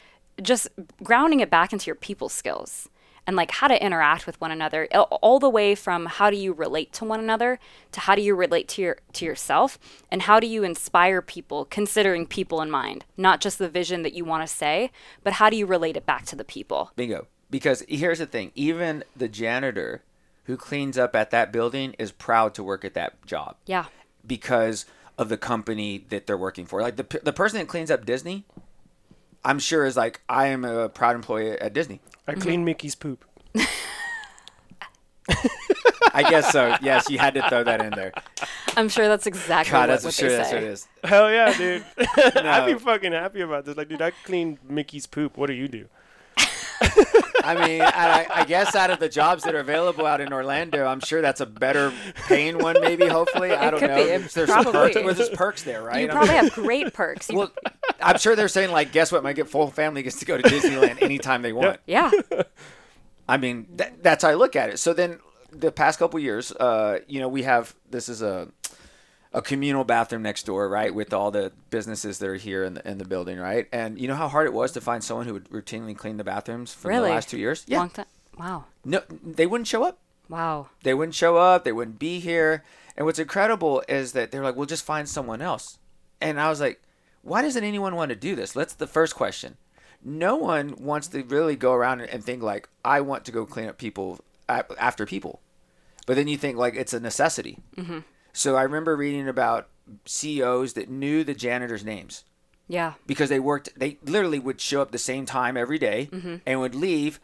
just grounding it back into your people skills and like how to interact with one another all- the way from how do you relate to one another to how do you relate to your to yourself and how do you inspire people considering people in mind not just the vision that you want to say but how do you relate it back to the people Bingo. Because here's the thing: even the janitor who cleans up at that building is proud to work at that job. yeah because of the company that they're working for. Like the the person that cleans up Disney, I'm sure is like I am a proud employee at Disney. I mm-hmm. clean Mickey's poop. I guess so. yes, you had to throw that in there. i'm sure that's exactly God, what, that's what sure they that's say what it is. Hell yeah, dude! I'd be fucking happy about this. Like, dude, I clean Mickey's poop. What do you do? I mean, I, I guess out of the jobs that are available out in Orlando, I'm sure that's a better paying one. Maybe, hopefully, I don't know. be. It There's some perks. Well, there's perks there, right? you I'm probably have great perks You- Well, I'm sure they're saying like, guess what? My get full family gets to go to Disneyland anytime they want. yeah I mean, that, that's how I look at it. So then, the past couple years, uh, you know, we have this is a a communal bathroom next door, right, with all the businesses that are here in the in the building, right? And you know how hard it was to find someone who would routinely clean the bathrooms for really the last two years. Yeah, long time wow no, they wouldn't show up. wow They wouldn't show up. They wouldn't be here. And what's incredible is that they're like, "We'll just find someone else." And I was like, "Why doesn't anyone want to do this?" That's the first question. No one wants to really go around and think like, "I want to go clean up people after people," but then you think like it's a necessity. Mm-hmm. So I remember reading about CEOs that knew the janitors' names yeah because they worked. They literally would show up the same time every day Mm-hmm. and would leave.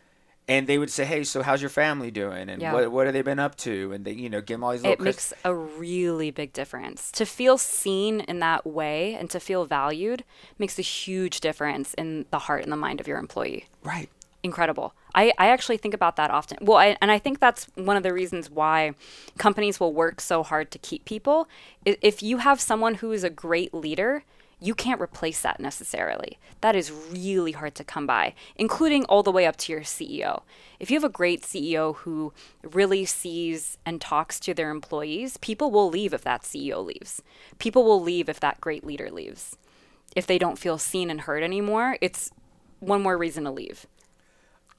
And they would say, "Hey, so how's your family doing? And Yeah. what what have they been up to?" And they, you know, give them all these little. it makes a really big difference to feel seen in that way and to feel valued makes a huge difference in the heart and the mind of your employee Right. Incredible. I, I actually think about that often. Well, I, and I think that's one of the reasons why companies will work so hard to keep people. If you have someone who is a great leader, you can't replace that necessarily. That is really hard to come by, including all the way up to your CEO. If you have a great CEO who really sees and talks to their employees, people will leave if that CEO leaves. People will leave if that great leader leaves. If they don't feel seen and heard anymore, it's one more reason to leave.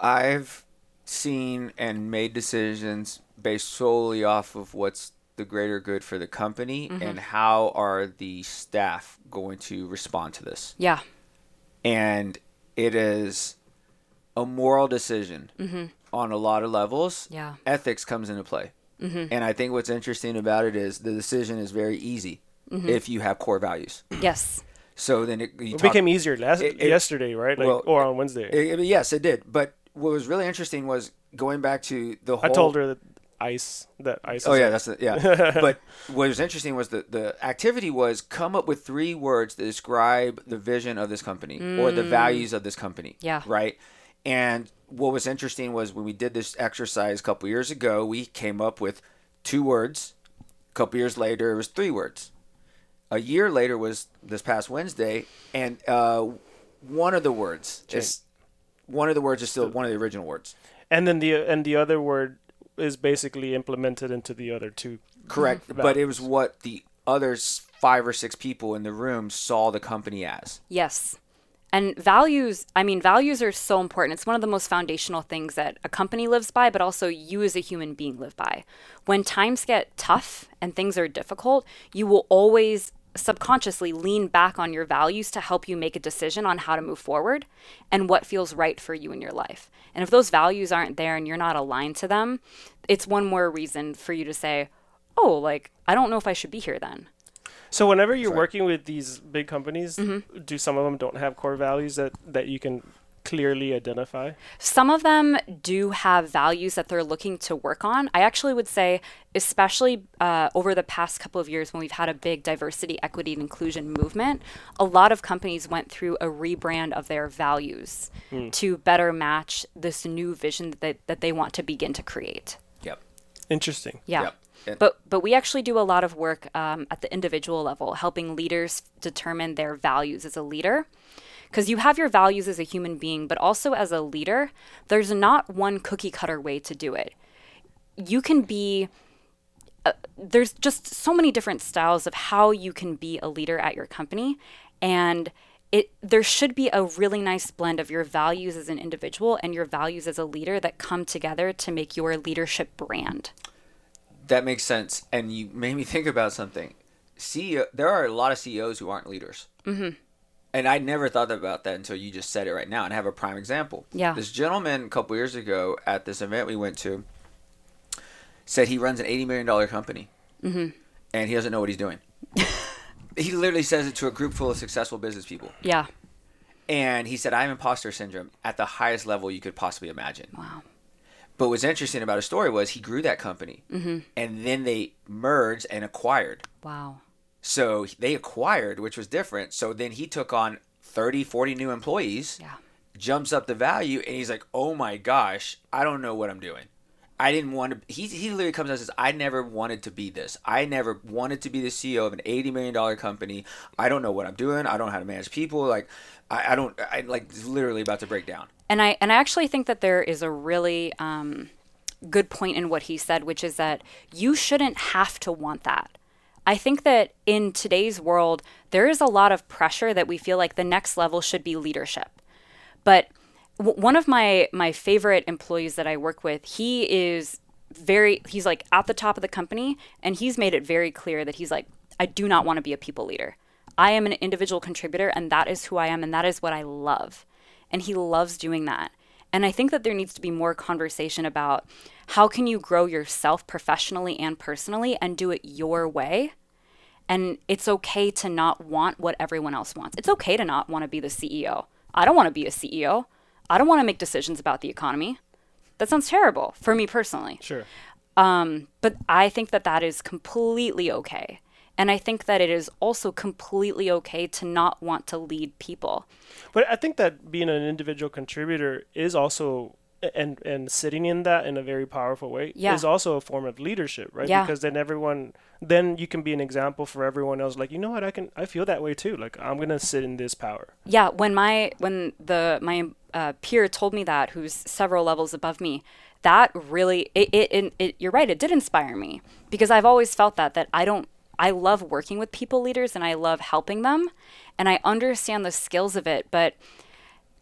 I've seen and made decisions based solely off of what's the greater good for the company Mm-hmm. and how are the staff going to respond to this. Yeah. And it is a moral decision on a lot of levels. Mm-hmm. Yeah. Ethics comes into play. Mm-hmm. And I think what's interesting about it is the decision is very easy Mm-hmm. if you have core values. Yes. So then it, you It talk- became easier last It- it- yesterday, right? Like, well, or on Wednesday. It- it- yes, it did. But what was really interesting was going back to the whole. I told her that ice, that ice. Oh is yeah, a- that's the, yeah. but what was interesting was the the activity was come up with three words that describe the vision of this company or the values of this company. Yeah. Right. And what was interesting was when we did this exercise a couple years ago, we came up with two words. A couple years later, it was three words. A year later was this past Wednesday, and uh, one of the words is one of the words is still one of the original words. and then the and the other word is basically implemented into the other two. Correct. Mhm. But it was what the other five or six people in the room saw the company as. Yes. And values, I mean, values are so important. It's one of the most foundational things that a company lives by, but also you as a human being live by. When times get tough and things are difficult, you will always subconsciously lean back on your values to help you make a decision on how to move forward and what feels right for you in your life. And if those values aren't there and you're not aligned to them, it's one more reason for you to say, oh, like, I don't know if I should be here then. So whenever you're Sorry. working with these big companies, Mm-hmm. do some of them don't have core values that that you can clearly identify? Some of them do have values that they're looking to work on. I actually would say, especially uh, over the past couple of years when we've had a big diversity, equity, and inclusion movement, a lot of companies went through a rebrand of their values to better match this new vision that they, that they want to begin to create. Yep. Interesting. Yeah. Yep. And- But but we actually do a lot of work um, at the individual level, helping leaders determine their values as a leader. Because you have your values as a human being, but also as a leader, there's not one cookie cutter way to do it. You can be uh, there's just so many different styles of how you can be a leader at your company and it there should be a really nice blend of your values as an individual and your values as a leader that come together to make your leadership brand. That makes sense. And you made me think about something. CEO, there are a lot of CEOs who aren't leaders. Mm-hmm. And I never thought about that until you just said it right now. And I have a prime example. Yeah. This gentleman a couple years ago at this event we went to said he runs an $80 million company. Mm-hmm. And he doesn't know what he's doing. he literally says it to a group full of successful business people. Yeah. And he said, I have imposter syndrome at the highest level you could possibly imagine. Wow. But what's interesting about his story was he grew that company. Mm-hmm. And then they merged and acquired. Wow. So they acquired, which was different. So then he took on 30, 40 new employees, Yeah. jumps up the value, and he's like, oh my gosh, I don't know what I'm doing. I didn't want to. He, he literally comes out and says, I never wanted to be this. I never wanted to be the CEO of an $80 million company. I don't know what I'm doing. I don't know how to manage people. Like, I, I don't, I like literally about to break down. And I and I actually think that there is a really um, good point in what he said, which is that you shouldn't have to want that. I think that in today's world, there is a lot of pressure that we feel like the next level should be leadership. But w- one of my my favorite employees that I work with, he is very he's like at the top of the company and he's made it very clear that he's like I do not want to be a people leader. I am an individual contributor and that is who I am and that is what I love. And he loves doing that. And I think that there needs to be more conversation about how can you grow yourself professionally and personally and do it your way and it's okay to not want what everyone else wants. It's okay to not want to be the CEO. I don't want to be a CEO. I don't want to make decisions about the economy. That sounds terrible for me personally. Sure. Um, but I think that that is completely okay. And I think that it is also completely okay to not want to lead people. But I think that being an individual contributor is also and and sitting in that in a very powerful way Yeah. is also a form of leadership, right? Yeah. Because then everyone then you can be an example for everyone else like, you know what, I can I feel that way too. Like I'm going to sit in this power. Yeah, when my when the my uh, peer told me that, who's several levels above me, that really it, it, it, it you're right, it did inspire me because I've always felt that that I don't I love working with people leaders and I love helping them and I understand the skills of it, but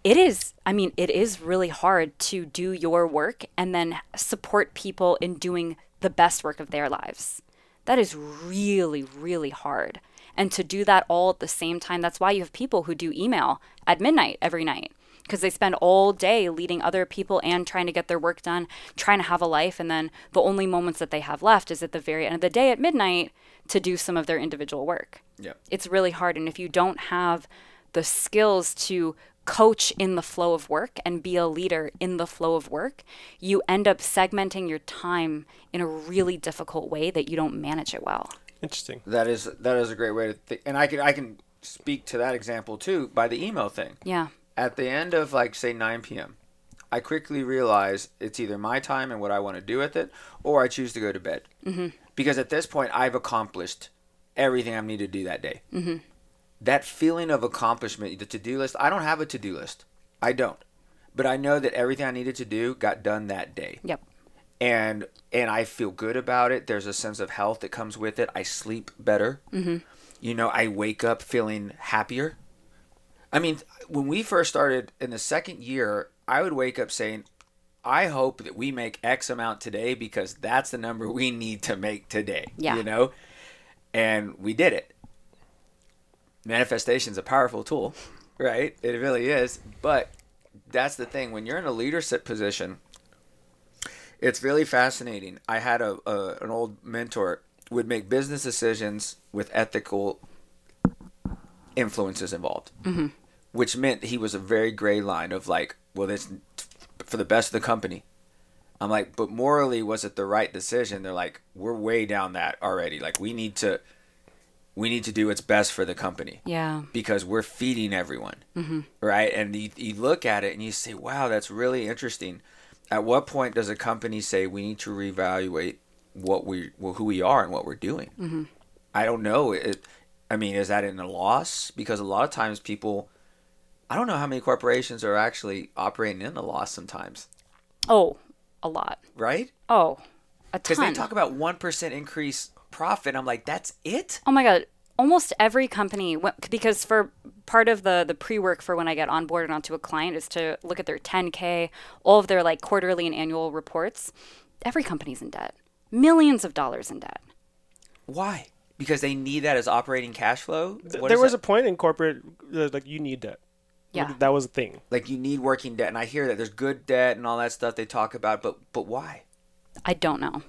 it is i mean it is really hard to do your work and then support people in doing the best work of their lives that is really really hard and to do that all at the same time that's why you have people who do email at midnight every night because they spend all day leading other people and trying to get their work done trying to have a life and then the only moments that they have left is at the very end of the day at midnight to do some of their individual work Yeah. it's really hard. And if you don't have the skills to coach in the flow of work and be a leader in the flow of work, you end up segmenting your time in a really difficult way that you don't manage it well. Interesting. That is that is a great way to think, and I can I can speak to that example too by the email thing. Yeah. At the end of like say 9 p.m., I quickly realize it's either my time and what I want to do with it, or I choose to go to bed. Mm-hmm. Because at this point, I've accomplished everything I need to do that day. Mm-hmm. That feeling of accomplishment, the to-do list. I don't have a to-do list. I don't, but I know that everything I needed to do got done that day Yep. and and I feel good about it. There's a sense of health that comes with it. I sleep better. Mm-hmm. You know, I wake up feeling happier. I mean, when we first started in the second year, I would wake up saying, "I hope that we make X amount today because that's the number we need to make today." Yeah. You know, and we did it. Manifestation's a powerful tool, right? It really is. But that's the thing when you're in a leadership position it's really fascinating. I had a, a an old mentor would make business decisions with ethical influences involved, mm-hmm. which meant he was a very gray line of like, well, this for the best of the company. I'm like, but morally, was it the right decision? They're like, we're way down that already. Like, we need to, we need to do what's best for the company Yeah. because we're feeding everyone, mm-hmm. right? And you, you look at it and you say, "Wow, that's really interesting." At what point does a company say we need to reevaluate what we, well, who we are, and what we're doing? Mm-hmm. I don't know. It, I mean, is that in a loss? Because a lot of times people, I don't know how many corporations are actually operating in a loss sometimes, Oh, a lot. right? Oh, a ton. Because they talk about one percent increase profit. I'm like, that's it. Oh my god, almost every company because for part of the the pre-work for when I get onboarded onto a client is to look at their 10k, all of their like quarterly and annual reports. Every company's in debt. Millions of dollars in debt. Why? Because they need that as operating cash flow. Th- What there is was that? a point in corporate uh, like you need debt. Yeah. That was a thing. like you need working debt and i hear that there's good debt and all that stuff they talk about but but why I don't know.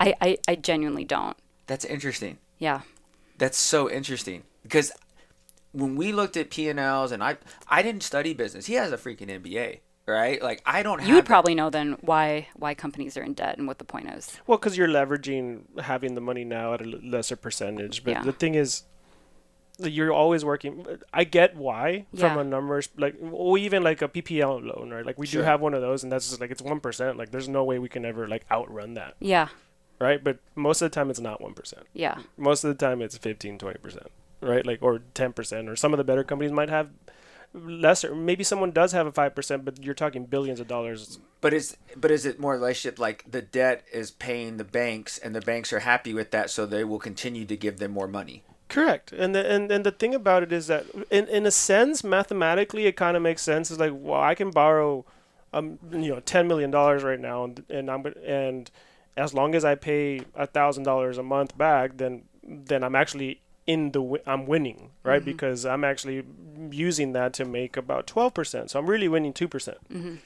I I, I genuinely don't. that's interesting Yeah. that's so interesting because when we looked at p&l's and i i didn't study business he has a freaking mba right like i don't have You would that- probably know then why why companies are in debt and what the point is. Well, because you're leveraging having the money now at a lesser percentage. But Yeah. the thing is, you're always working. I get why from a numbers like, or even like a PPP loan, right? Like we Sure. do have one of those, and that's just like it's one percent. Like there's no way we can ever like outrun that, Yeah. Right? But most of the time, it's not one percent. Yeah. Most of the time, it's 15, 20 percent, right? Like or ten percent, or some of the better companies might have lesser. Maybe someone does have a five percent, but you're talking billions of dollars. but is but is it more relationship like the debt is paying the banks and the banks are happy with that so they will continue to give them more money Correct. And the and, and the thing about it is that in, in a sense, mathematically it kind of makes sense. It's like, well, I can borrow um you know ten million dollars right now and and I'm and as long as I pay a thousand dollars a month back, then then I'm actually in the I'm winning, right? Mm-hmm. Because I'm actually using that to make about 12%. So I'm really winning 2%. percent mm-hmm.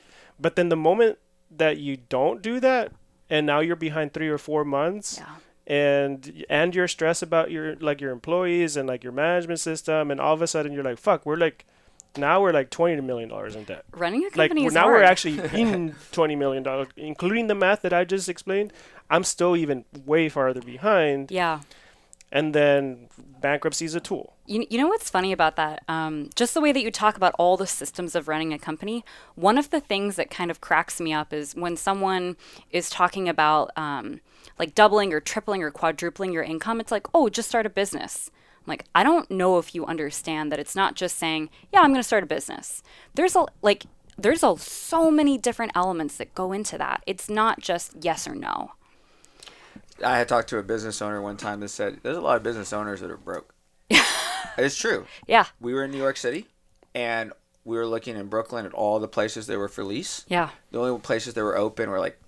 But then the moment that you don't do that and now you're behind 3 or 4 months, Yeah. and and you're stressed about your like your employees and like your management system and all of a sudden you're like fuck we're like now we're like 20 million dollars in debt Running a company we're, is now hard. we're actually in 20 million dollars including the math that i just explained i'm still even way farther behind Yeah. and then bankruptcy is a tool. You, you know what's funny about that? Um, just the way that you talk about all the systems of running a company. One of the things that kind of cracks me up is when someone is talking about um, like doubling or tripling or quadrupling your income. It's like, oh, just start a business. Like, I don't know if you understand that it's not just saying, yeah, I'm going to start a business. There's a like, there's a, so many different elements that go into that. It's not just yes or no. I had talked to a business owner one time that said there's a lot of business owners that are broke. it's true. Yeah. We were in New York City, and we were looking in Brooklyn at all the places that were for lease. Yeah. The only places that were open were like,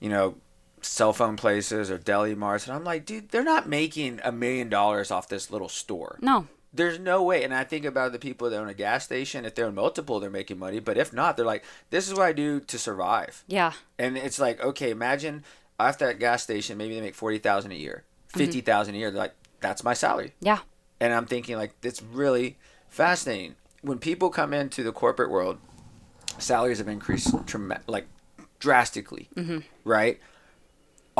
you know, cell phone places or deli marts, and I'm like, dude, they're not making a million dollars off this little store. No. There's no way. And I think about the people that own a gas station. If they're in multiple, they're making money. But if not, they're like, this is what I do to survive. Yeah. And it's like, okay, imagine after that gas station, maybe they make forty thousand a year, mm-hmm. fifty thousand a year. They're like, that's my salary. Yeah. And I'm thinking like, it's really fascinating. When people come into the corporate world, salaries have increased trem- like drastically, mm-hmm. right?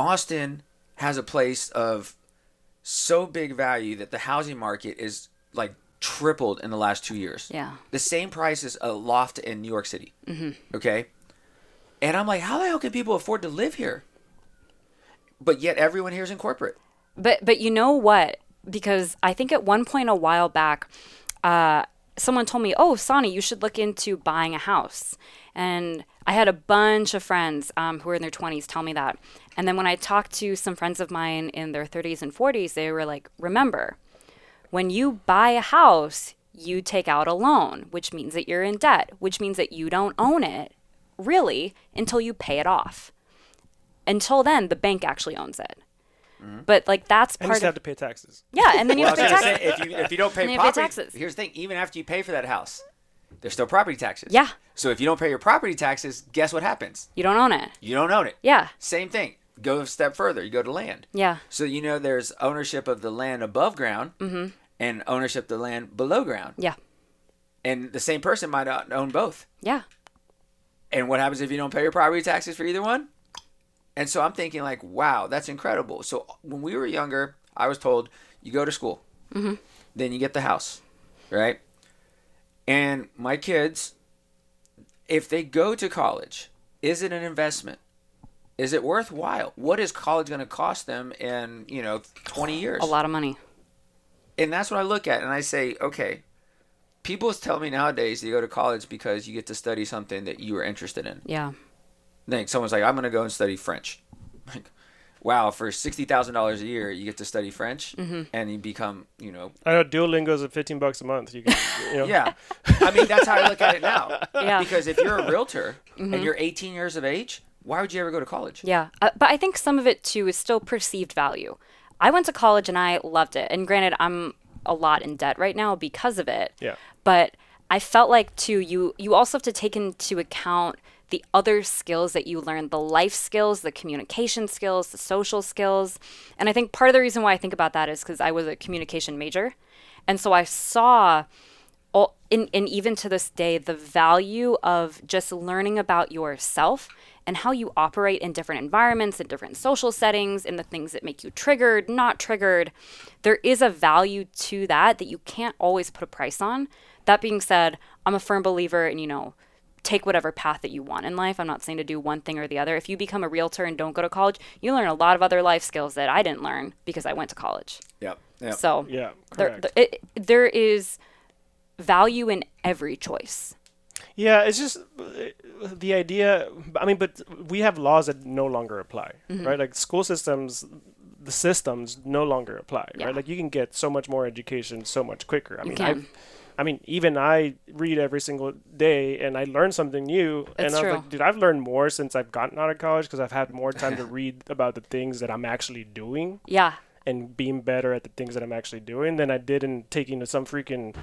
Austin has a place of so big value that the housing market is like tripled in the last two years. Yeah. The same price as a loft in New York City. Mm-hmm. Okay. And I'm like, how the hell can people afford to live here? But yet everyone here is in corporate. But but you know what? Because I think at one point a while back, uh, someone told me, "Oh, Sonny, you should look into buying a house." And I had a bunch of friends um, who were in their twenties tell me that. And then when I talked to some friends of mine in their thirties and forties, they were like, "Remember, when you buy a house, you take out a loan, which means that you're in debt, which means that you don't own it really until you pay it off. Until then, the bank actually owns it." But like that's And you part of have to pay taxes. yeah, and then you Well, have to pay taxes. say, if you if you don't pay And you pay taxes. here's the thing: even after you pay for that house, there's still property taxes. Yeah. So if you don't pay your property taxes, guess what happens? You don't own it. You don't own it. Yeah. Same thing. Go a step further. You go to land. Yeah. So you know there's ownership of the land above ground mm-hmm. and ownership of the land below ground, Yeah. and the same person might not own both. Yeah. And what happens if you don't pay your property taxes for either one? And so I'm thinking like, wow, that's incredible. So when we were younger, I was told you go to school, mm-hmm. then you get the house, right? And my kids, if they go to college, is it an investment? Is it worthwhile? What is college going to cost them in you know 20 years? A lot of money. and that's what I look at, and I say, okay. People tell me nowadays you go to college because you get to study something that you are interested in Yeah. Think someone's like, I'm going to go and study French. Like, wow, for sixty thousand dollars a year, you get to study French, and you become, you know, I know Duolingo's at 15 bucks a month. You can, you know, yeah. I mean, that's how I look at it now. Yeah. Because if you're a realtor and you're 18 years of age, why would you ever go to college? Yeah. Uh, but I think some of it too is still perceived value. I went to college and I loved it. And granted, I'm a lot in debt right now because of it. Yeah. But I felt like too you you also have to take into account the other skills that you learn, the life skills, the communication skills, the social skills. And I think part of the reason why I think about that is because I was a communication major. And so I saw all, and, and even to this day, the value of just learning about yourself and how you operate in different environments, in different social settings, in the things that make you triggered, not triggered. There is a value to that that you can't always put a price on. That being said, I'm a firm believer in, you know, take whatever path that you want in life. I'm not saying to do one thing or the other. If you become a realtor and don't go to college, you learn a lot of other life skills that I didn't learn because I went to college. Yep. Yep. So Yeah, there, correct. there, it, there is value in every choice. Yeah, it's just the idea. I mean, but we have laws that no longer apply, Mm-hmm. right? Like school systems, the systems no longer apply, Yeah. right? Like you can get so much more education so much quicker. I You mean, can. I, I mean, even I read every single day and I learn something new. and I was true. like, dude, I've learned more since I've gotten out of college because I've had more time to read about the things that I'm actually doing Yeah. and being better at the things that I'm actually doing than I did in taking some freaking,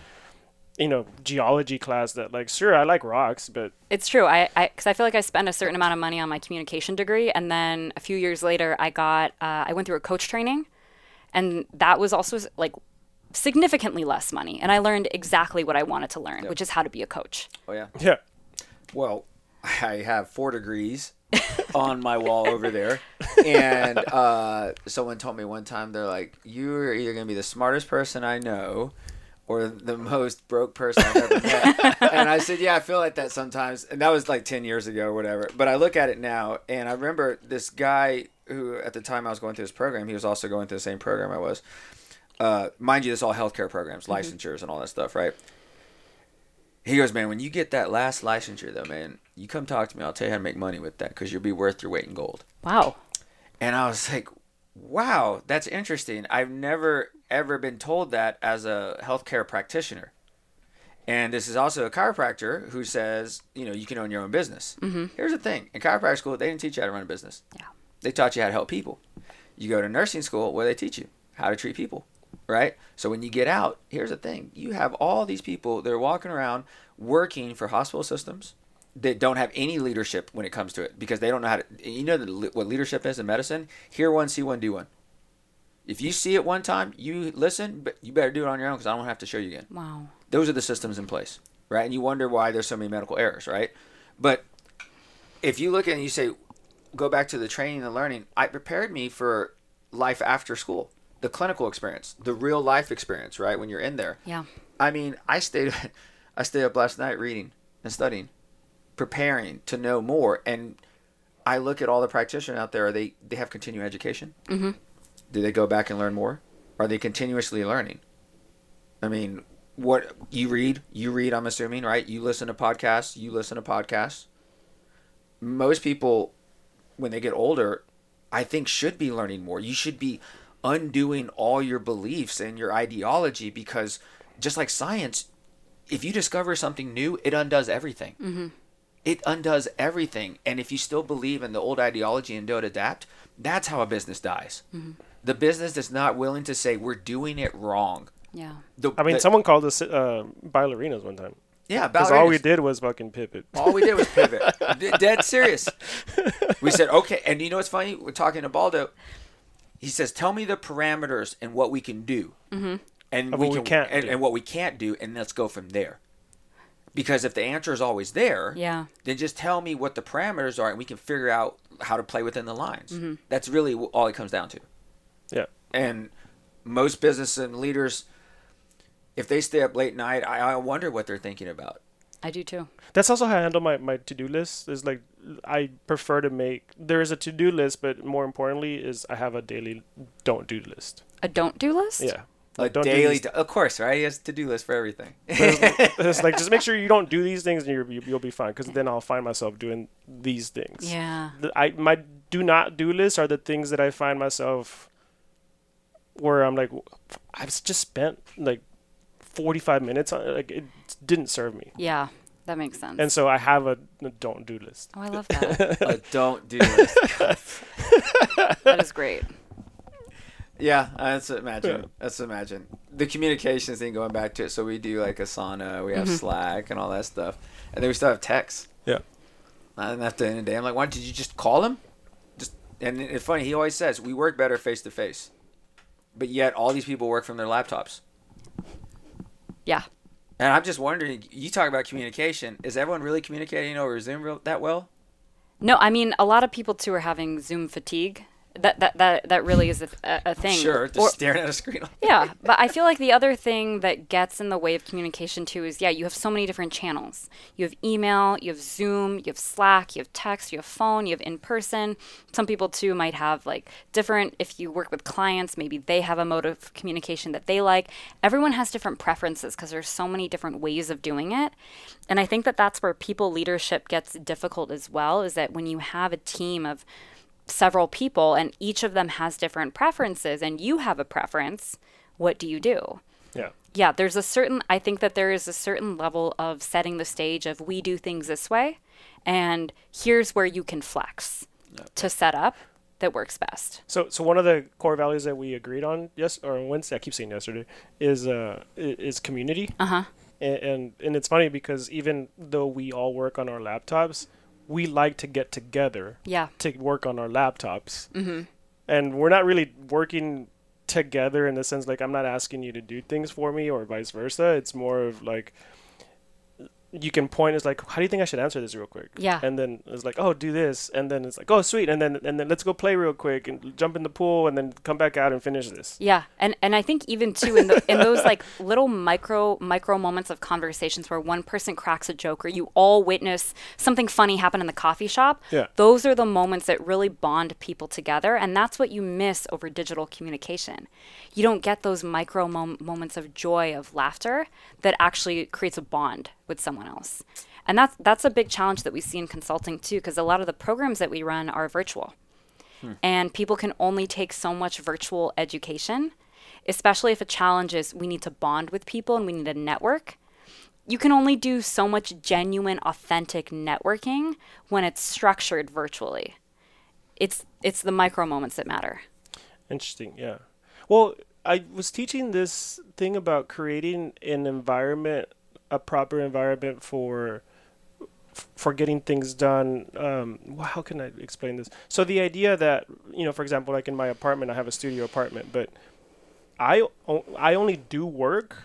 you know, geology class that like, sure, I like rocks, but It's true. I, I, cause I feel like I spent a certain amount of money on my communication degree. And then a few years later, I got, uh, I went through a coach training and that was also like significantly less money. And I learned exactly what I wanted to learn, which is how to be a coach. oh yeah. yeah. Well, I have four degrees on my wall over there. And uh, someone told me one time, they're like, "You're either gonna be the smartest person I know." Or the most broke person I've ever met. and I said, Yeah, I feel like that sometimes. And that was like 10 years ago or whatever. But I look at it now, and I remember this guy who, at the time I was going through this program, he was also going through the same program I was. Uh, mind you, this is all healthcare programs, licensures, and all that stuff, right? He goes, man, when you get that last licensure, though, man, you come talk to me. I'll tell you how to make money with that because you'll be worth your weight in gold. Wow. And I was like, wow, that's interesting. I've never ever been told that as a healthcare practitioner. And this is also a chiropractor who says, you know, you can own your own business. Mm-hmm. Here's the thing in chiropractic school, they didn't teach you how to run a business. Yeah. They taught you how to help people. You go to nursing school where they teach you how to treat people, right? So when you get out, here's the thing you have all these people that are walking around working for hospital systems that don't have any leadership when it comes to it because they don't know how to. You know the, what leadership is in medicine? Hear one, see one, do one. If you see it one time, you listen, but you better do it on your own because I don't have to show you again. Wow. Those are the systems in place, right? And you wonder why there's so many medical errors, right? But if you look at it and you say, go back to the training and learning, I prepared me for life after school, the clinical experience, the real life experience, right? When you're in there. Yeah. I mean, I stayed, I stayed up last night reading and studying, preparing to know more. And I look at all the practitioners out there. Are they they have continuing education? Mm-hmm. Do they go back and learn more? Are they continuously learning? I mean, what you read, you read. I'm assuming, right? You listen to podcasts. You listen to podcasts. Most people, when they get older, I think should be learning more. You should be undoing all your beliefs and your ideology because, just like science, if you discover something new, it undoes everything. Mm-hmm. It undoes everything. And if you still believe in the old ideology and don't adapt, that's how a business dies. Mm-hmm. The business that's not willing to say we're doing it wrong. Yeah. The, I mean, the- someone called us uh, ballerinas one time. yeah, Because all we did was fucking pivot. All we did was pivot. D- Dead serious. We said, okay. And you know what's funny? We're talking to Baldo. He says, tell me the parameters and what we can do. Mm-hmm. And Of we what we can, can't and, do. and what we can't do, and let's go from there. Because if the answer is always there, Yeah. then just tell me what the parameters are, and we can figure out how to play within the lines. Mm-hmm. That's really all it comes down to. Yeah. And most business and leaders, if they stay up late night, I, I wonder what they're thinking about. I do too. That's also how I handle my, my to do list. Is like I prefer to make there is a to do list, but more importantly is I have a daily don't do list. A don't do list? Yeah. A Like, don't do daily, these- of course, right? He has to do list for everything. it's like just make sure you don't do these things and you're, you, you'll be fine. Because then I'll find myself doing these things. Yeah. The, I my do not do lists are the things that I find myself where I'm like I've just spent like 45 minutes on it. Like it didn't serve me, Yeah. That makes sense. and so I have a, a don't do list. oh, I love that. a don't do list. that is great. Yeah, that's imagine. Yeah. That's imagine the communications thing. Going back to it, so we do like Asana, we have mm-hmm. Slack, and all that stuff, and then we still have text. Yeah. And at the end of the day, I'm like, why did you just call him? Just and it's funny. He always says we work better face to face, but yet all these people work from their laptops. Yeah. And I'm just wondering. You talk about communication. Is everyone really communicating over Zoom real, that well? No, I mean a lot of people too are having Zoom fatigue. That that that that really is a, a, thing. Sure, just Or- staring at a screen. yeah, but I feel like the other thing that gets in the way of communication too is yeah, you have so many different channels. You have email, you have Zoom, you have Slack, you have text, you have phone, you have in person. Some people too might have like different if you work with clients, maybe they have a mode of communication that they like. Everyone has different preferences because there's so many different ways of doing it. And I think that that's where people leadership gets difficult as well is that when you have a team of several people and each of them has different preferences and you have a preference, what do you do? Yeah. Yeah, there's a certain, I think that there is a certain level of setting the stage of we do things this way and here's where you can flex to set up that works best. So, so one of the core values that we agreed on, yes, or Wednesday, I keep saying yesterday, is uh, is community. Uh huh. And, and and it's funny because even though we all work on our laptops, we like to get together Yeah. to work on our laptops. Mm-hmm. And we're not really working together in the sense like I'm not asking you to do things for me or vice versa. It's more of like you can point it's like how do you think i should answer this real quick Yeah. and then it's like oh do this and then it's like oh sweet and then and then let's go play real quick and jump in the pool and then come back out and finish this Yeah, and and I think even too in the in those like little micro micro moments of conversations where one person cracks a joke or you all witness something funny happen in the coffee shop. Yeah. Those are the moments that really bond people together, and that's what you miss over digital communication. You don't get those micro mom- moments of joy of laughter that actually creates a bond with someone else. And that's that's a big challenge that we see in consulting too because a lot of the programs that we run are virtual hmm. and people can only take so much virtual education, especially if a challenge is we need to bond with people and we need a network. You can only do so much genuine, authentic networking when it's structured virtually. It's it's the micro moments that matter. Interesting. Yeah. Well, I was teaching this thing about creating an environment, a proper environment for for getting things done. Um, wh- how can I explain this? So the idea that you know, for example, like in my apartment, I have a studio apartment, but I o- I only do work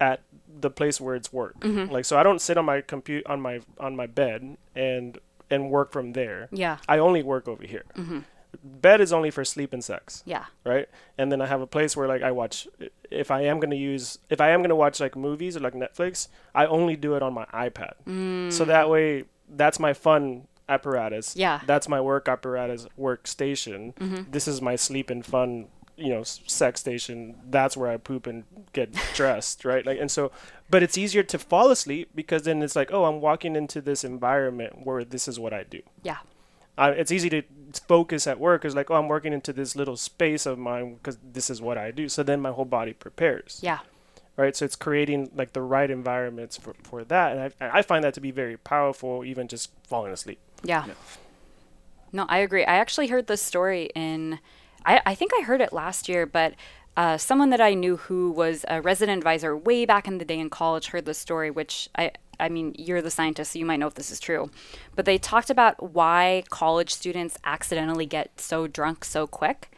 at the place where it's work. Like so, I don't sit on my compute on my on my bed and and work from there. Yeah. I only work over here. Bed is only for sleep and sex Yeah. right? And then I have a place where like I watch if I am going to use if I am going to watch like movies or like Netflix, I only do it on my iPad. So that way that's my fun apparatus. Yeah. That's my work apparatus workstation. This is my sleep and fun, you know, sex station. That's where I poop and get dressed, right? Like and so but it's easier to fall asleep because then it's like, oh, I'm walking into this environment where this is what I do Yeah. uh, it's easy to focus at work. is like, oh, I'm working into this little space of mine because this is what I do. So then my whole body prepares, Yeah. right? So it's creating like the right environments for, for that, and I, I find that to be very powerful, even just falling asleep. Yeah. No, I agree. I actually heard this story in, I, I think I heard it last year, but uh, someone that I knew who was a resident advisor way back in the day in college heard this story, which I, I mean, you're the scientist, so you might know if this is true. But they talked about why college students accidentally get so drunk so quick.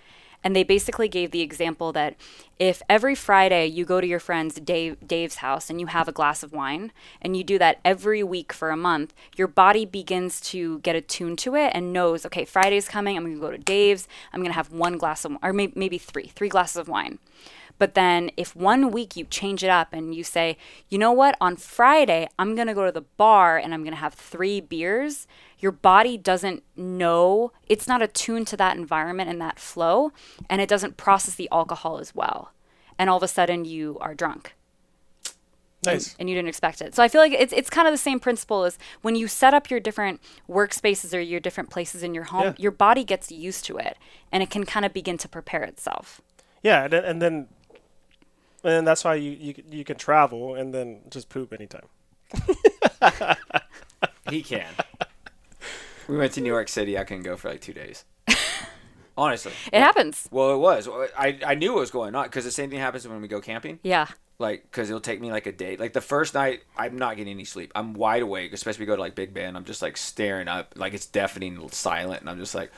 And they basically gave the example that if every Friday you go to your friend's Dave, Dave's house and you have a glass of wine, and you do that every week for a month, your body begins to get attuned to it and knows, okay, Friday's coming, I'm to go to Dave's, I'm to have one glass of, or maybe, maybe three, three glasses of wine. But then if one week you change it up and you say, you know what, on Friday, I'm going to go to the bar and I'm going to have three beers, your body doesn't know, it's not attuned to that environment and that flow, and it doesn't process the alcohol as well. And all of a sudden you are drunk Nice. and you didn't expect it. So I feel like it's it's kind of the same principle as when you set up your different workspaces or your different places in your home, Yeah. your body gets used to it and it can kind of begin to prepare itself. Yeah, and then, and then and then that's why you, you you can travel and then just poop anytime. He can. We went to New York City. I couldn't go for like two days. Honestly. It happens. Well, it was. I, I knew what was going on because the same thing happens when we go camping. Yeah. Like, because it'll take me like a day. Like the first night, I'm not getting any sleep. I'm wide awake, especially if we go to like Big Bend. I'm just like staring up, like it's deafening silent, and I'm just like,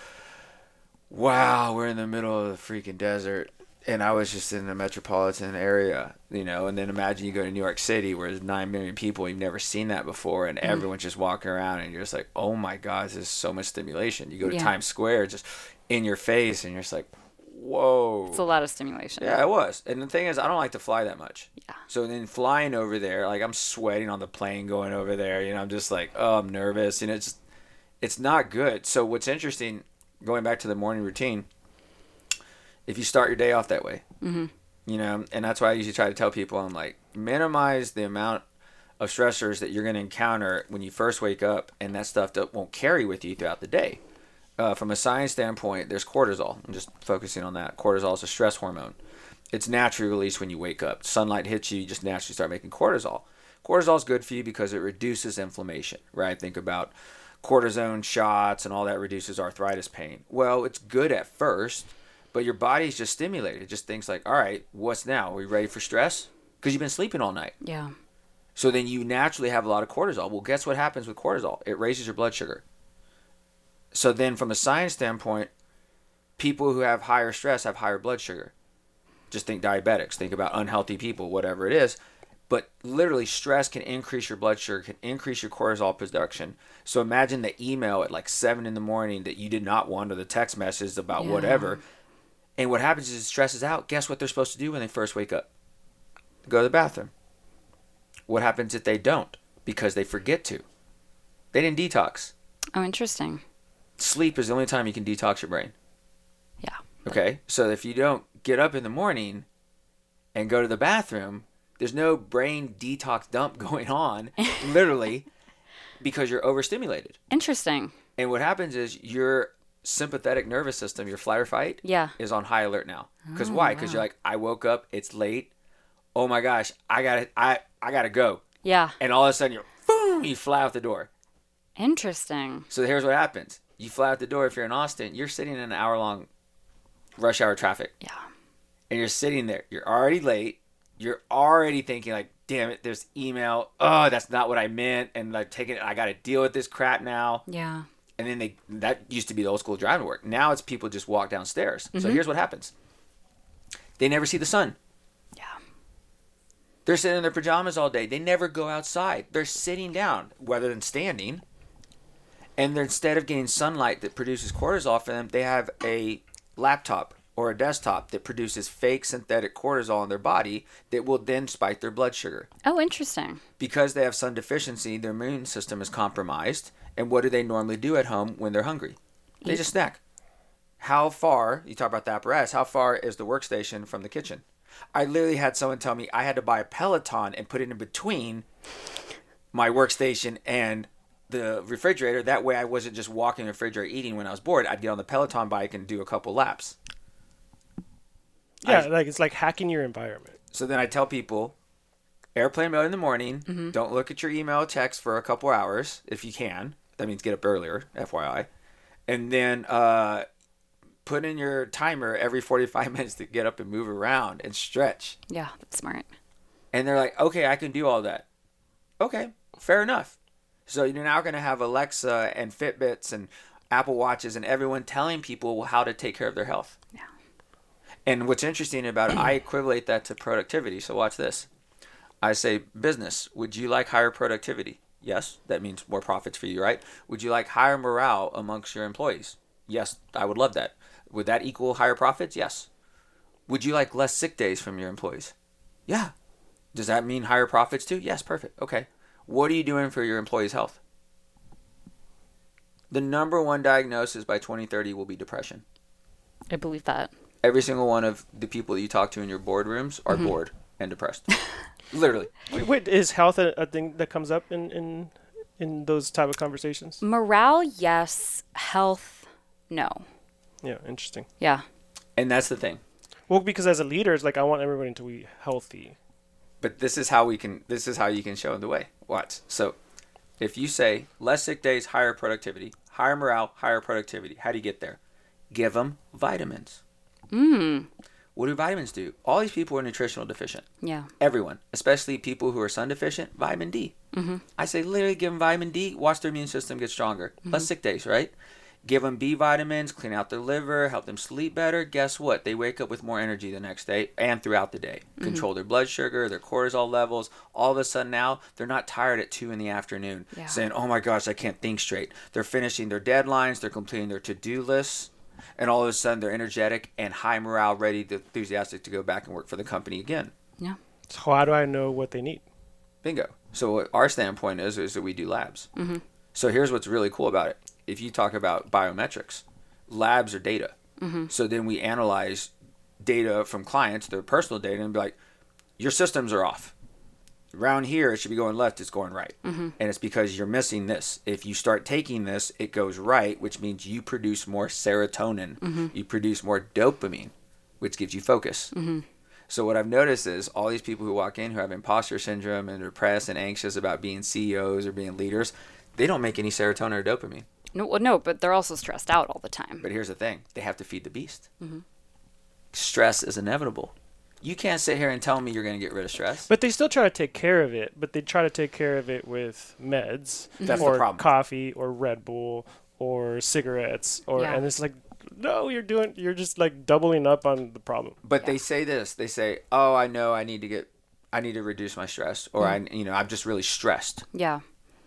wow, we're in the middle of the freaking desert. And I was just in a metropolitan area, you know. And then imagine you go to New York City, where there's nine million people, you've never seen that before, and mm. everyone's just walking around, and you're just like, oh my god, this is so much stimulation. You go to Yeah. Times Square, just in your face, and you're just like, whoa. It's a lot of stimulation. Yeah, it was. And the thing is, I don't like to fly that much. Yeah. So then flying over there, like I'm sweating on the plane going over there. You know, I'm just like, oh, I'm nervous. and it's it's not good. So what's interesting, going back to the morning routine, if you start your day off that way, mm-hmm. you know, and that's why I usually try to tell people, I'm like, minimize the amount of stressors that you're going to encounter when you first wake up, and that stuff that won't carry with you throughout the day. Uh, from a science standpoint, there's cortisol. I'm just focusing on that. Cortisol is a stress hormone. It's naturally released when you wake up. Sunlight hits you, you just naturally start making cortisol. Cortisol is good for you because it reduces inflammation, right? Think about cortisone shots and all that reduces arthritis pain. Well, it's good at first, but your body's just stimulated. It just thinks like, all right, what's now? Are we ready for stress? Because you've been sleeping all night. Yeah. So then you naturally have a lot of cortisol. Well, guess what happens with cortisol? It raises your blood sugar. So then, from a science standpoint, people who have higher stress have higher blood sugar. Just think diabetics, think about unhealthy people, whatever it is. But literally, stress can increase your blood sugar, can increase your cortisol production. So imagine the email at like seven in the morning that you did not want, or the text message about Yeah. whatever. And what happens is it stresses out. Guess what they're supposed to do when they first wake up? Go to the bathroom. What happens if they don't? Because they forget to. They didn't detox. Oh, interesting. Sleep is the only time you can detox your brain. Yeah. Okay. So if you don't get up in the morning and go to the bathroom, there's no brain detox dump going on, literally, because you're overstimulated. Interesting. And what happens is your sympathetic nervous system, your flight or fight, Yeah. is on high alert now. Because Oh, why? Because you're like, I woke up, it's late. Oh my gosh, I gotta, I, I gotta go. Yeah. And all of a sudden, you're, boom, you fly out the door. Interesting. So here's what happens: you fly out the door. If you're in Austin, you're sitting in an hour long rush hour traffic. Yeah. and you're sitting there. You're already late. You're already thinking like, "Damn it, there's email. Oh, that's not what I meant." And like taking it, I got to deal with this crap now. Yeah. And then they that used to be the old school driving work. Now it's people just walk downstairs. So mm-hmm. here's what happens: they never see the sun. Yeah. They're sitting in their pajamas all day. They never go outside. They're sitting down rather than standing. And instead of getting sunlight that produces cortisol for them, they have a laptop or a desktop that produces fake synthetic cortisol in their body that will then spike their blood sugar. Oh, interesting. Because they have sun deficiency, their immune system is compromised. And what do they normally do at home when they're hungry? They Eat. just snack. How far, you talk about the apparatus, how far is the workstation from the kitchen? I literally had someone tell me I had to buy a Peloton and put it in between my workstation and the refrigerator. That way I wasn't just walking the refrigerator eating when I was bored. I'd get on the Peloton bike and do a couple laps. Yeah, I- like it's like hacking your environment. So then I tell people, airplane mode in the morning. Mm-hmm. Don't look at your email text for a couple hours if you can. That means get up earlier, FYI. And then uh, put in your timer every 45 minutes to get up and move around and stretch. Yeah, that's smart. And they're like, okay, I can do all that. Okay, fair enough. So you're now going to have Alexa and Fitbits and Apple Watches and everyone telling people how to take care of their health. Yeah. And what's interesting about it, I equate that to productivity. So watch this. I say, business, would you like higher productivity? Yes, that means more profits for you, right? Would you like higher morale amongst your employees? Yes, I would love that. Would that equal higher profits? Yes. Would you like less sick days from your employees? Yeah. Does that mean higher profits too? Yes, perfect. Okay. What are you doing for your employees' health? The number one diagnosis by 2030 will be depression. I believe that. Every single one of the people that you talk to in your boardrooms are mm-hmm. bored and depressed. Literally. Wait, wait, is health a, a thing that comes up in in in those type of conversations? Morale, yes. Health, no. Yeah, interesting. Yeah. And that's the thing. Well, because as a leader, it's like I want everybody to be healthy. But this is how we can this is how you can show them the way. What? So if you say less sick days, higher productivity, higher morale, higher productivity, how do you get there? Give them vitamins. Mm. What do vitamins do? All these people are nutritional deficient. Yeah. Everyone, especially people who are sun deficient, vitamin D. Mm-hmm. I say literally give them vitamin D, watch their immune system get stronger. Less sick days, right? Give them B vitamins, clean out their liver, help them sleep better. Guess what? They wake up with more energy the next day and throughout the day. Control their blood sugar, their cortisol levels. All of a sudden now, they're not tired at 2 in the afternoon Yeah. saying, oh my gosh, I can't think straight. They're finishing their deadlines, they're completing their to do lists. And all of a sudden, they're energetic and high morale, ready, to, enthusiastic to go back and work for the company again. Yeah. So how do I know what they need? Bingo. So what our standpoint is is that we do labs. Mm-hmm. So here's what's really cool about it. If you talk about biometrics, labs are data. Mm-hmm. So then we analyze data from clients, their personal data, and be like, your systems are off. Around here, it should be going left. It's going right, Mm-hmm. and it's because you're missing this. If you start taking this, it goes right, which means you produce more serotonin. Mm-hmm. You produce more dopamine, which gives you focus. Mm-hmm. So what I've noticed is all these people who walk in who have imposter syndrome and are depressed and anxious about being CEOs or being leaders, they don't make any serotonin or dopamine. No, well, no, but they're also stressed out all the time. But here's the thing: they have to feed the beast. Mm-hmm. Stress is inevitable. You can't sit here and tell me you're going to get rid of stress. But they still try to take care of it, but they try to take care of it with meds That's the or problem. coffee or Red Bull or cigarettes or Yeah. and it's like no, you're doing you're just like doubling up on the problem. But Yeah. they say this: they say, "Oh, I know, I need to get, I need to reduce my stress, or mm-hmm. I, you know, I'm just really stressed. Yeah.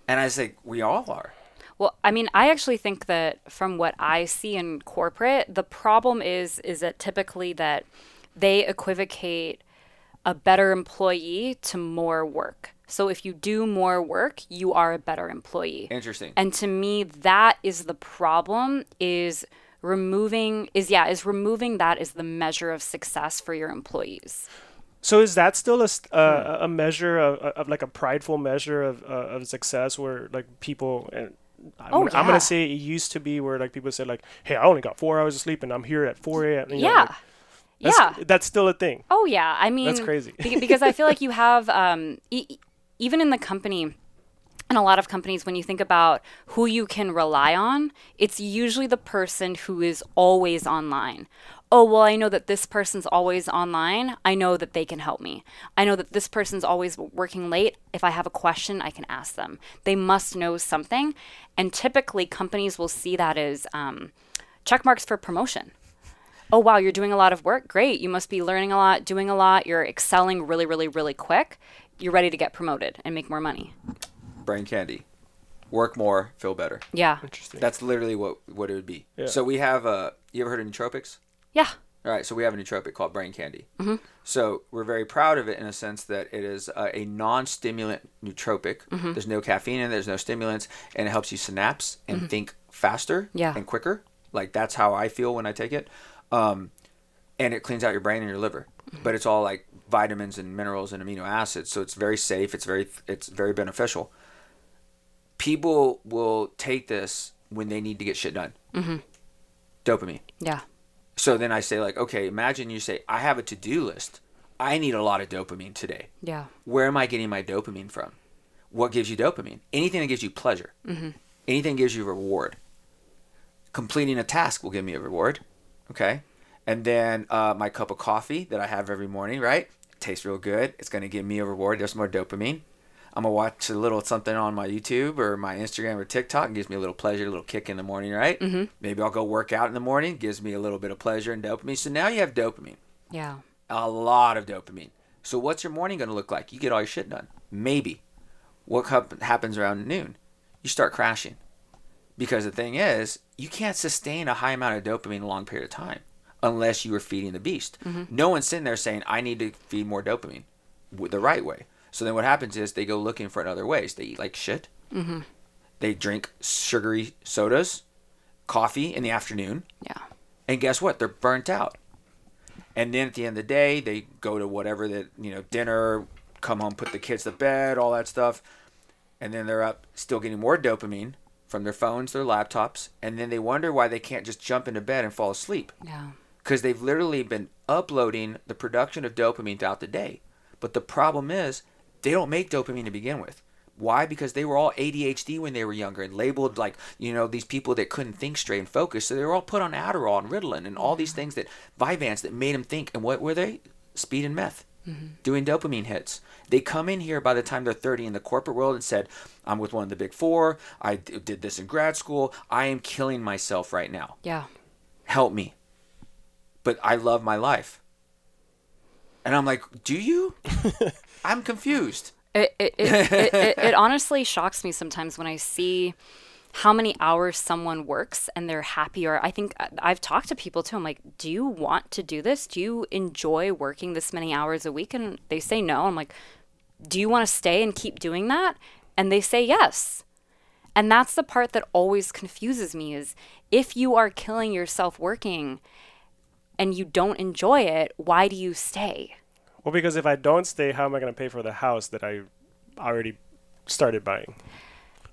And I say, we all are. Well, I mean, I actually think that from what I see in corporate, the problem is is that typically that they equivocate a better employee to more work. So if you do more work, you are a better employee. Interesting. And to me, that is the problem is removing is yeah, is removing that is the measure of success for your employees. So is that still a, st- uh, a measure of, of like a prideful measure of, uh, of success where like people and I'm, Oh, gonna, I'm gonna say it used to be where like people said like, hey, I only got four hours of sleep and I'm here at 4 a.m. You know, yeah. like, that's, yeah. that's still a thing. Oh yeah, I mean that's crazy. because I feel like you have um, e- even in the company. In a lot of companies, when you think about who you can rely on, it's usually the person who is always online. Oh, well, I know that this person's always online. I know that they can help me. I know that this person's always working late. If I have a question, I can ask them. They must know something. And typically, companies will see that as um, check marks for promotion oh wow you're doing a lot of work great you must be learning a lot doing a lot you're excelling really really really quick you're ready to get promoted and make more money Brain candy. Work more, feel better. yeah Interesting. That's literally what what it would be. Yeah. So we have uh you ever heard of nootropics? yeah All right, so we have a nootropic called brain candy. Mm-hmm. So we're very proud of it in a sense that it is uh, a non-stimulant nootropic. There's no caffeine in it, there's no stimulants, and it helps you synapse and think faster Yeah. and quicker. Like that's how I feel when I take it. Um, and it cleans out your brain and your liver. But it's all like vitamins and minerals and amino acids, so it's very safe. It's very it's very beneficial. People will take this when they need to get shit done. Mm-hmm. Dopamine. yeah So then I say, like, okay, imagine you say, I have a to do list. I need a lot of dopamine today. yeah Where am I getting my dopamine from? What gives you dopamine? Anything that gives you pleasure. Mm-hmm. Anything gives you reward. Completing a task will give me a reward. Okay. And then uh, my cup of coffee that I have every morning, right? tastes real good. It's going to give me a reward. There's more dopamine. I'm going to watch a little something on my YouTube or my Instagram or TikTok. It gives me a little pleasure, a little kick in the morning, right? Mm-hmm. Maybe I'll go work out in the morning. Gives me a little bit of pleasure and dopamine. So now you have dopamine yeah a lot of dopamine. So what's your morning going to look like? You get all your shit done. Maybe. What happens around noon? You start crashing. Because the thing is, you can't sustain a high amount of dopamine a long period of time unless you are feeding the beast. No one's sitting there saying, I need to feed more dopamine the right way. So then what happens is they go looking for other ways. They eat like shit. Mm-hmm. They drink sugary sodas, coffee in the afternoon. yeah And guess what? They're burnt out. And then at the end of the day, they go to whatever that you know dinner, come home, put the kids to bed, all that stuff, and then they're up still getting more dopamine from their phones, their laptops, and then they wonder why they can't just jump into bed and fall asleep yeah because they've literally been uploading the production of dopamine throughout the day. But the problem is they don't make dopamine to begin with. Why? Because they were all ADHD when they were younger and labeled like, you know, these people that couldn't think straight and focus. So they were all put on Adderall and Ritalin and all these things that Vyvanse that made them think. And what were they? Speed and meth. Doing dopamine hits. They come in here by the time they're 30 in the corporate world and said, I'm with one of the big four. I d- did this in grad school. I am killing myself right now yeah help me. But I love my life. And I'm like, do you? I'm confused. It, it, it, it it honestly shocks me sometimes when I see how many hours someone works and they're happy or I think uh, I've talked to people too. I'm like, "Do you want to do this? Do you enjoy working this many hours a week?" And they say no. I'm like, "Do you want to stay and keep doing that?" And they say yes. And that's the part that always confuses me is if you are killing yourself working and you don't enjoy it, why do you stay? Well, because if I don't stay, how am I going to pay for the house that I already started buying?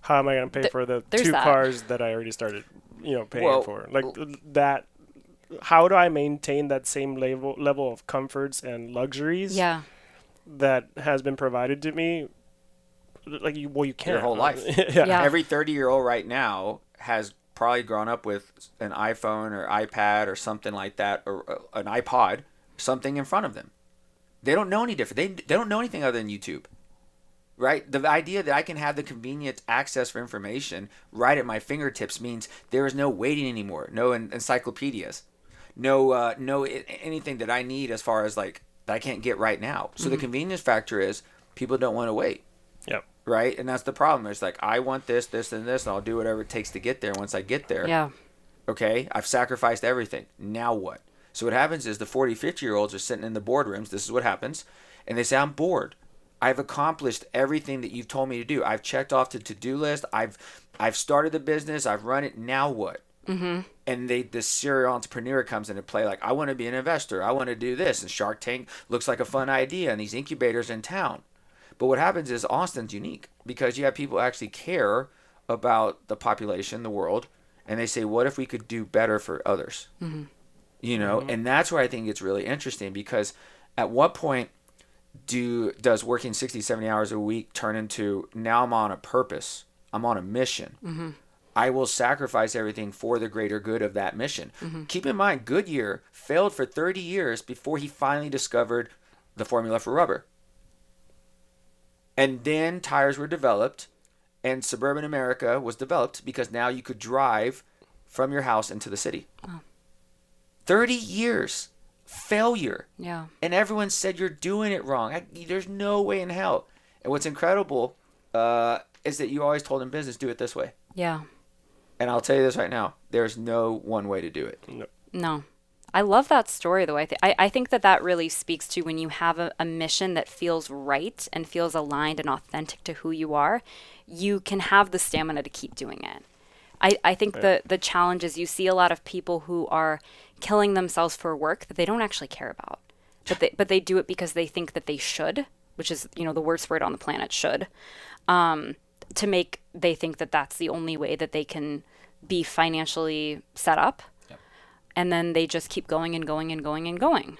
How am I going to pay Th- for the two that. cars that I already started, you know, paying Well, for? Like th- that. How do I maintain that same level level of comforts and luxuries Yeah. that has been provided to me? Like you, well, you can't your whole life. yeah. Yeah. Every 30 year old right now has probably grown up with an iPhone or iPad or something like that or uh, an iPod, something in front of them. They don't know any different. They, they don't know anything other than YouTube. Right? The idea that I can have the convenient access for information right at my fingertips means there is no waiting anymore. No en- encyclopedias. No uh, no i- anything that I need as far as like that I can't get right now. So the Mm-hmm. convenience factor is people don't want to wait, Yep. right? And that's the problem. It's like I want this, this, and this, and I'll do whatever it takes to get there. Once I get there, Yeah. okay, I've sacrificed everything. Now what? So what happens is the 40, 50 year olds are sitting in the boardrooms. This is what happens. And they say, I'm bored. I've accomplished everything that you've told me to do. I've checked off the to-do list. I've I've started the business. I've run it. Now what? Mm-hmm. And they the serial entrepreneur comes into play. Like I want to be an investor. I want to do this. And Shark Tank looks like a fun idea. And these incubators in town. But what happens is Austin's unique because you have people who actually care about the population, the world, and they say, what if we could do better for others? You know, and that's where I think it's really interesting because at what point do does working 60, 70 hours a week turn into now I'm on a purpose, I'm on a mission. Mm-hmm. I will sacrifice everything for the greater good of that mission. Mm-hmm. Keep in mind, Goodyear failed for 30 years before he finally discovered the formula for rubber. And then tires were developed, and suburban America was developed because now you could drive from your house into the city. 30 years failure. Yeah. And everyone said you're doing it wrong. I, there's no way in hell. And what's incredible uh, is that you always told in business, do it this way. Yeah. And I'll tell you this right now there's no one way to do it. No. No. I love that story though. I, th- I, I think that that really speaks to when you have a, a mission that feels right and feels aligned and authentic to who you are, you can have the stamina to keep doing it. I, I think the, the challenge is you see a lot of people who are killing themselves for work that they don't actually care about. But they, but they do it because they think that they should, which is, you know, the worst word on the planet, should, um, to make, they think that that's the only way that they can be financially set up and then they just keep going and going and going and going.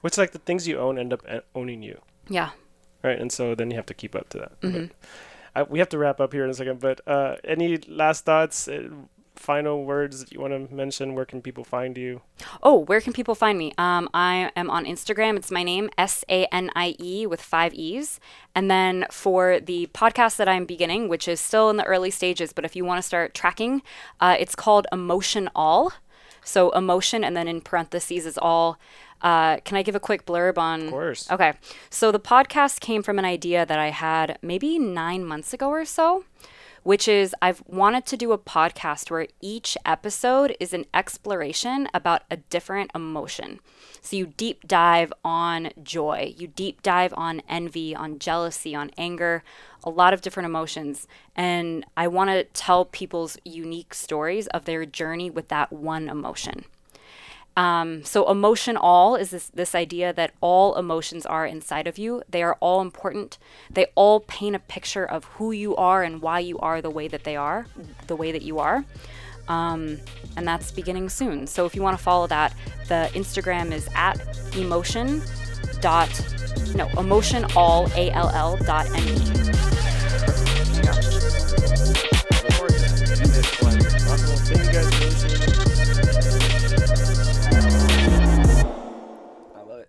Which like the things you own end up uh, owning you, Yeah. right? And so then you have to keep up to that. Mm-hmm. But, uh, we have to wrap up here in a second, but uh, any last thoughts, uh, final words that you want to mention? Where can people find you? Oh, where can people find me? Um, I am on Instagram. It's my name, S A N I E with five E's. And then for the podcast that I'm beginning, which is still in the early stages, but if you want to start tracking, uh, it's called Emotion All. So emotion, and then in parentheses is all. Uh, can I give a quick blurb on? Of course. Okay. So the podcast came from an idea that I had maybe nine months ago or so, which is I've wanted to do a podcast where each episode is an exploration about a different emotion. So you deep dive on joy, you deep dive on envy, on jealousy, on anger, a lot of different emotions. And I want to tell people's unique stories of their journey with that one emotion. Um, so emotion all is this this idea that all emotions are inside of you. They are all important. They all paint a picture of who you are and why you are the way that they are, the way that you are. Um, and that's beginning soon. So if you want to follow that, the Instagram is at emotion dot no emotion all a l l dot m e.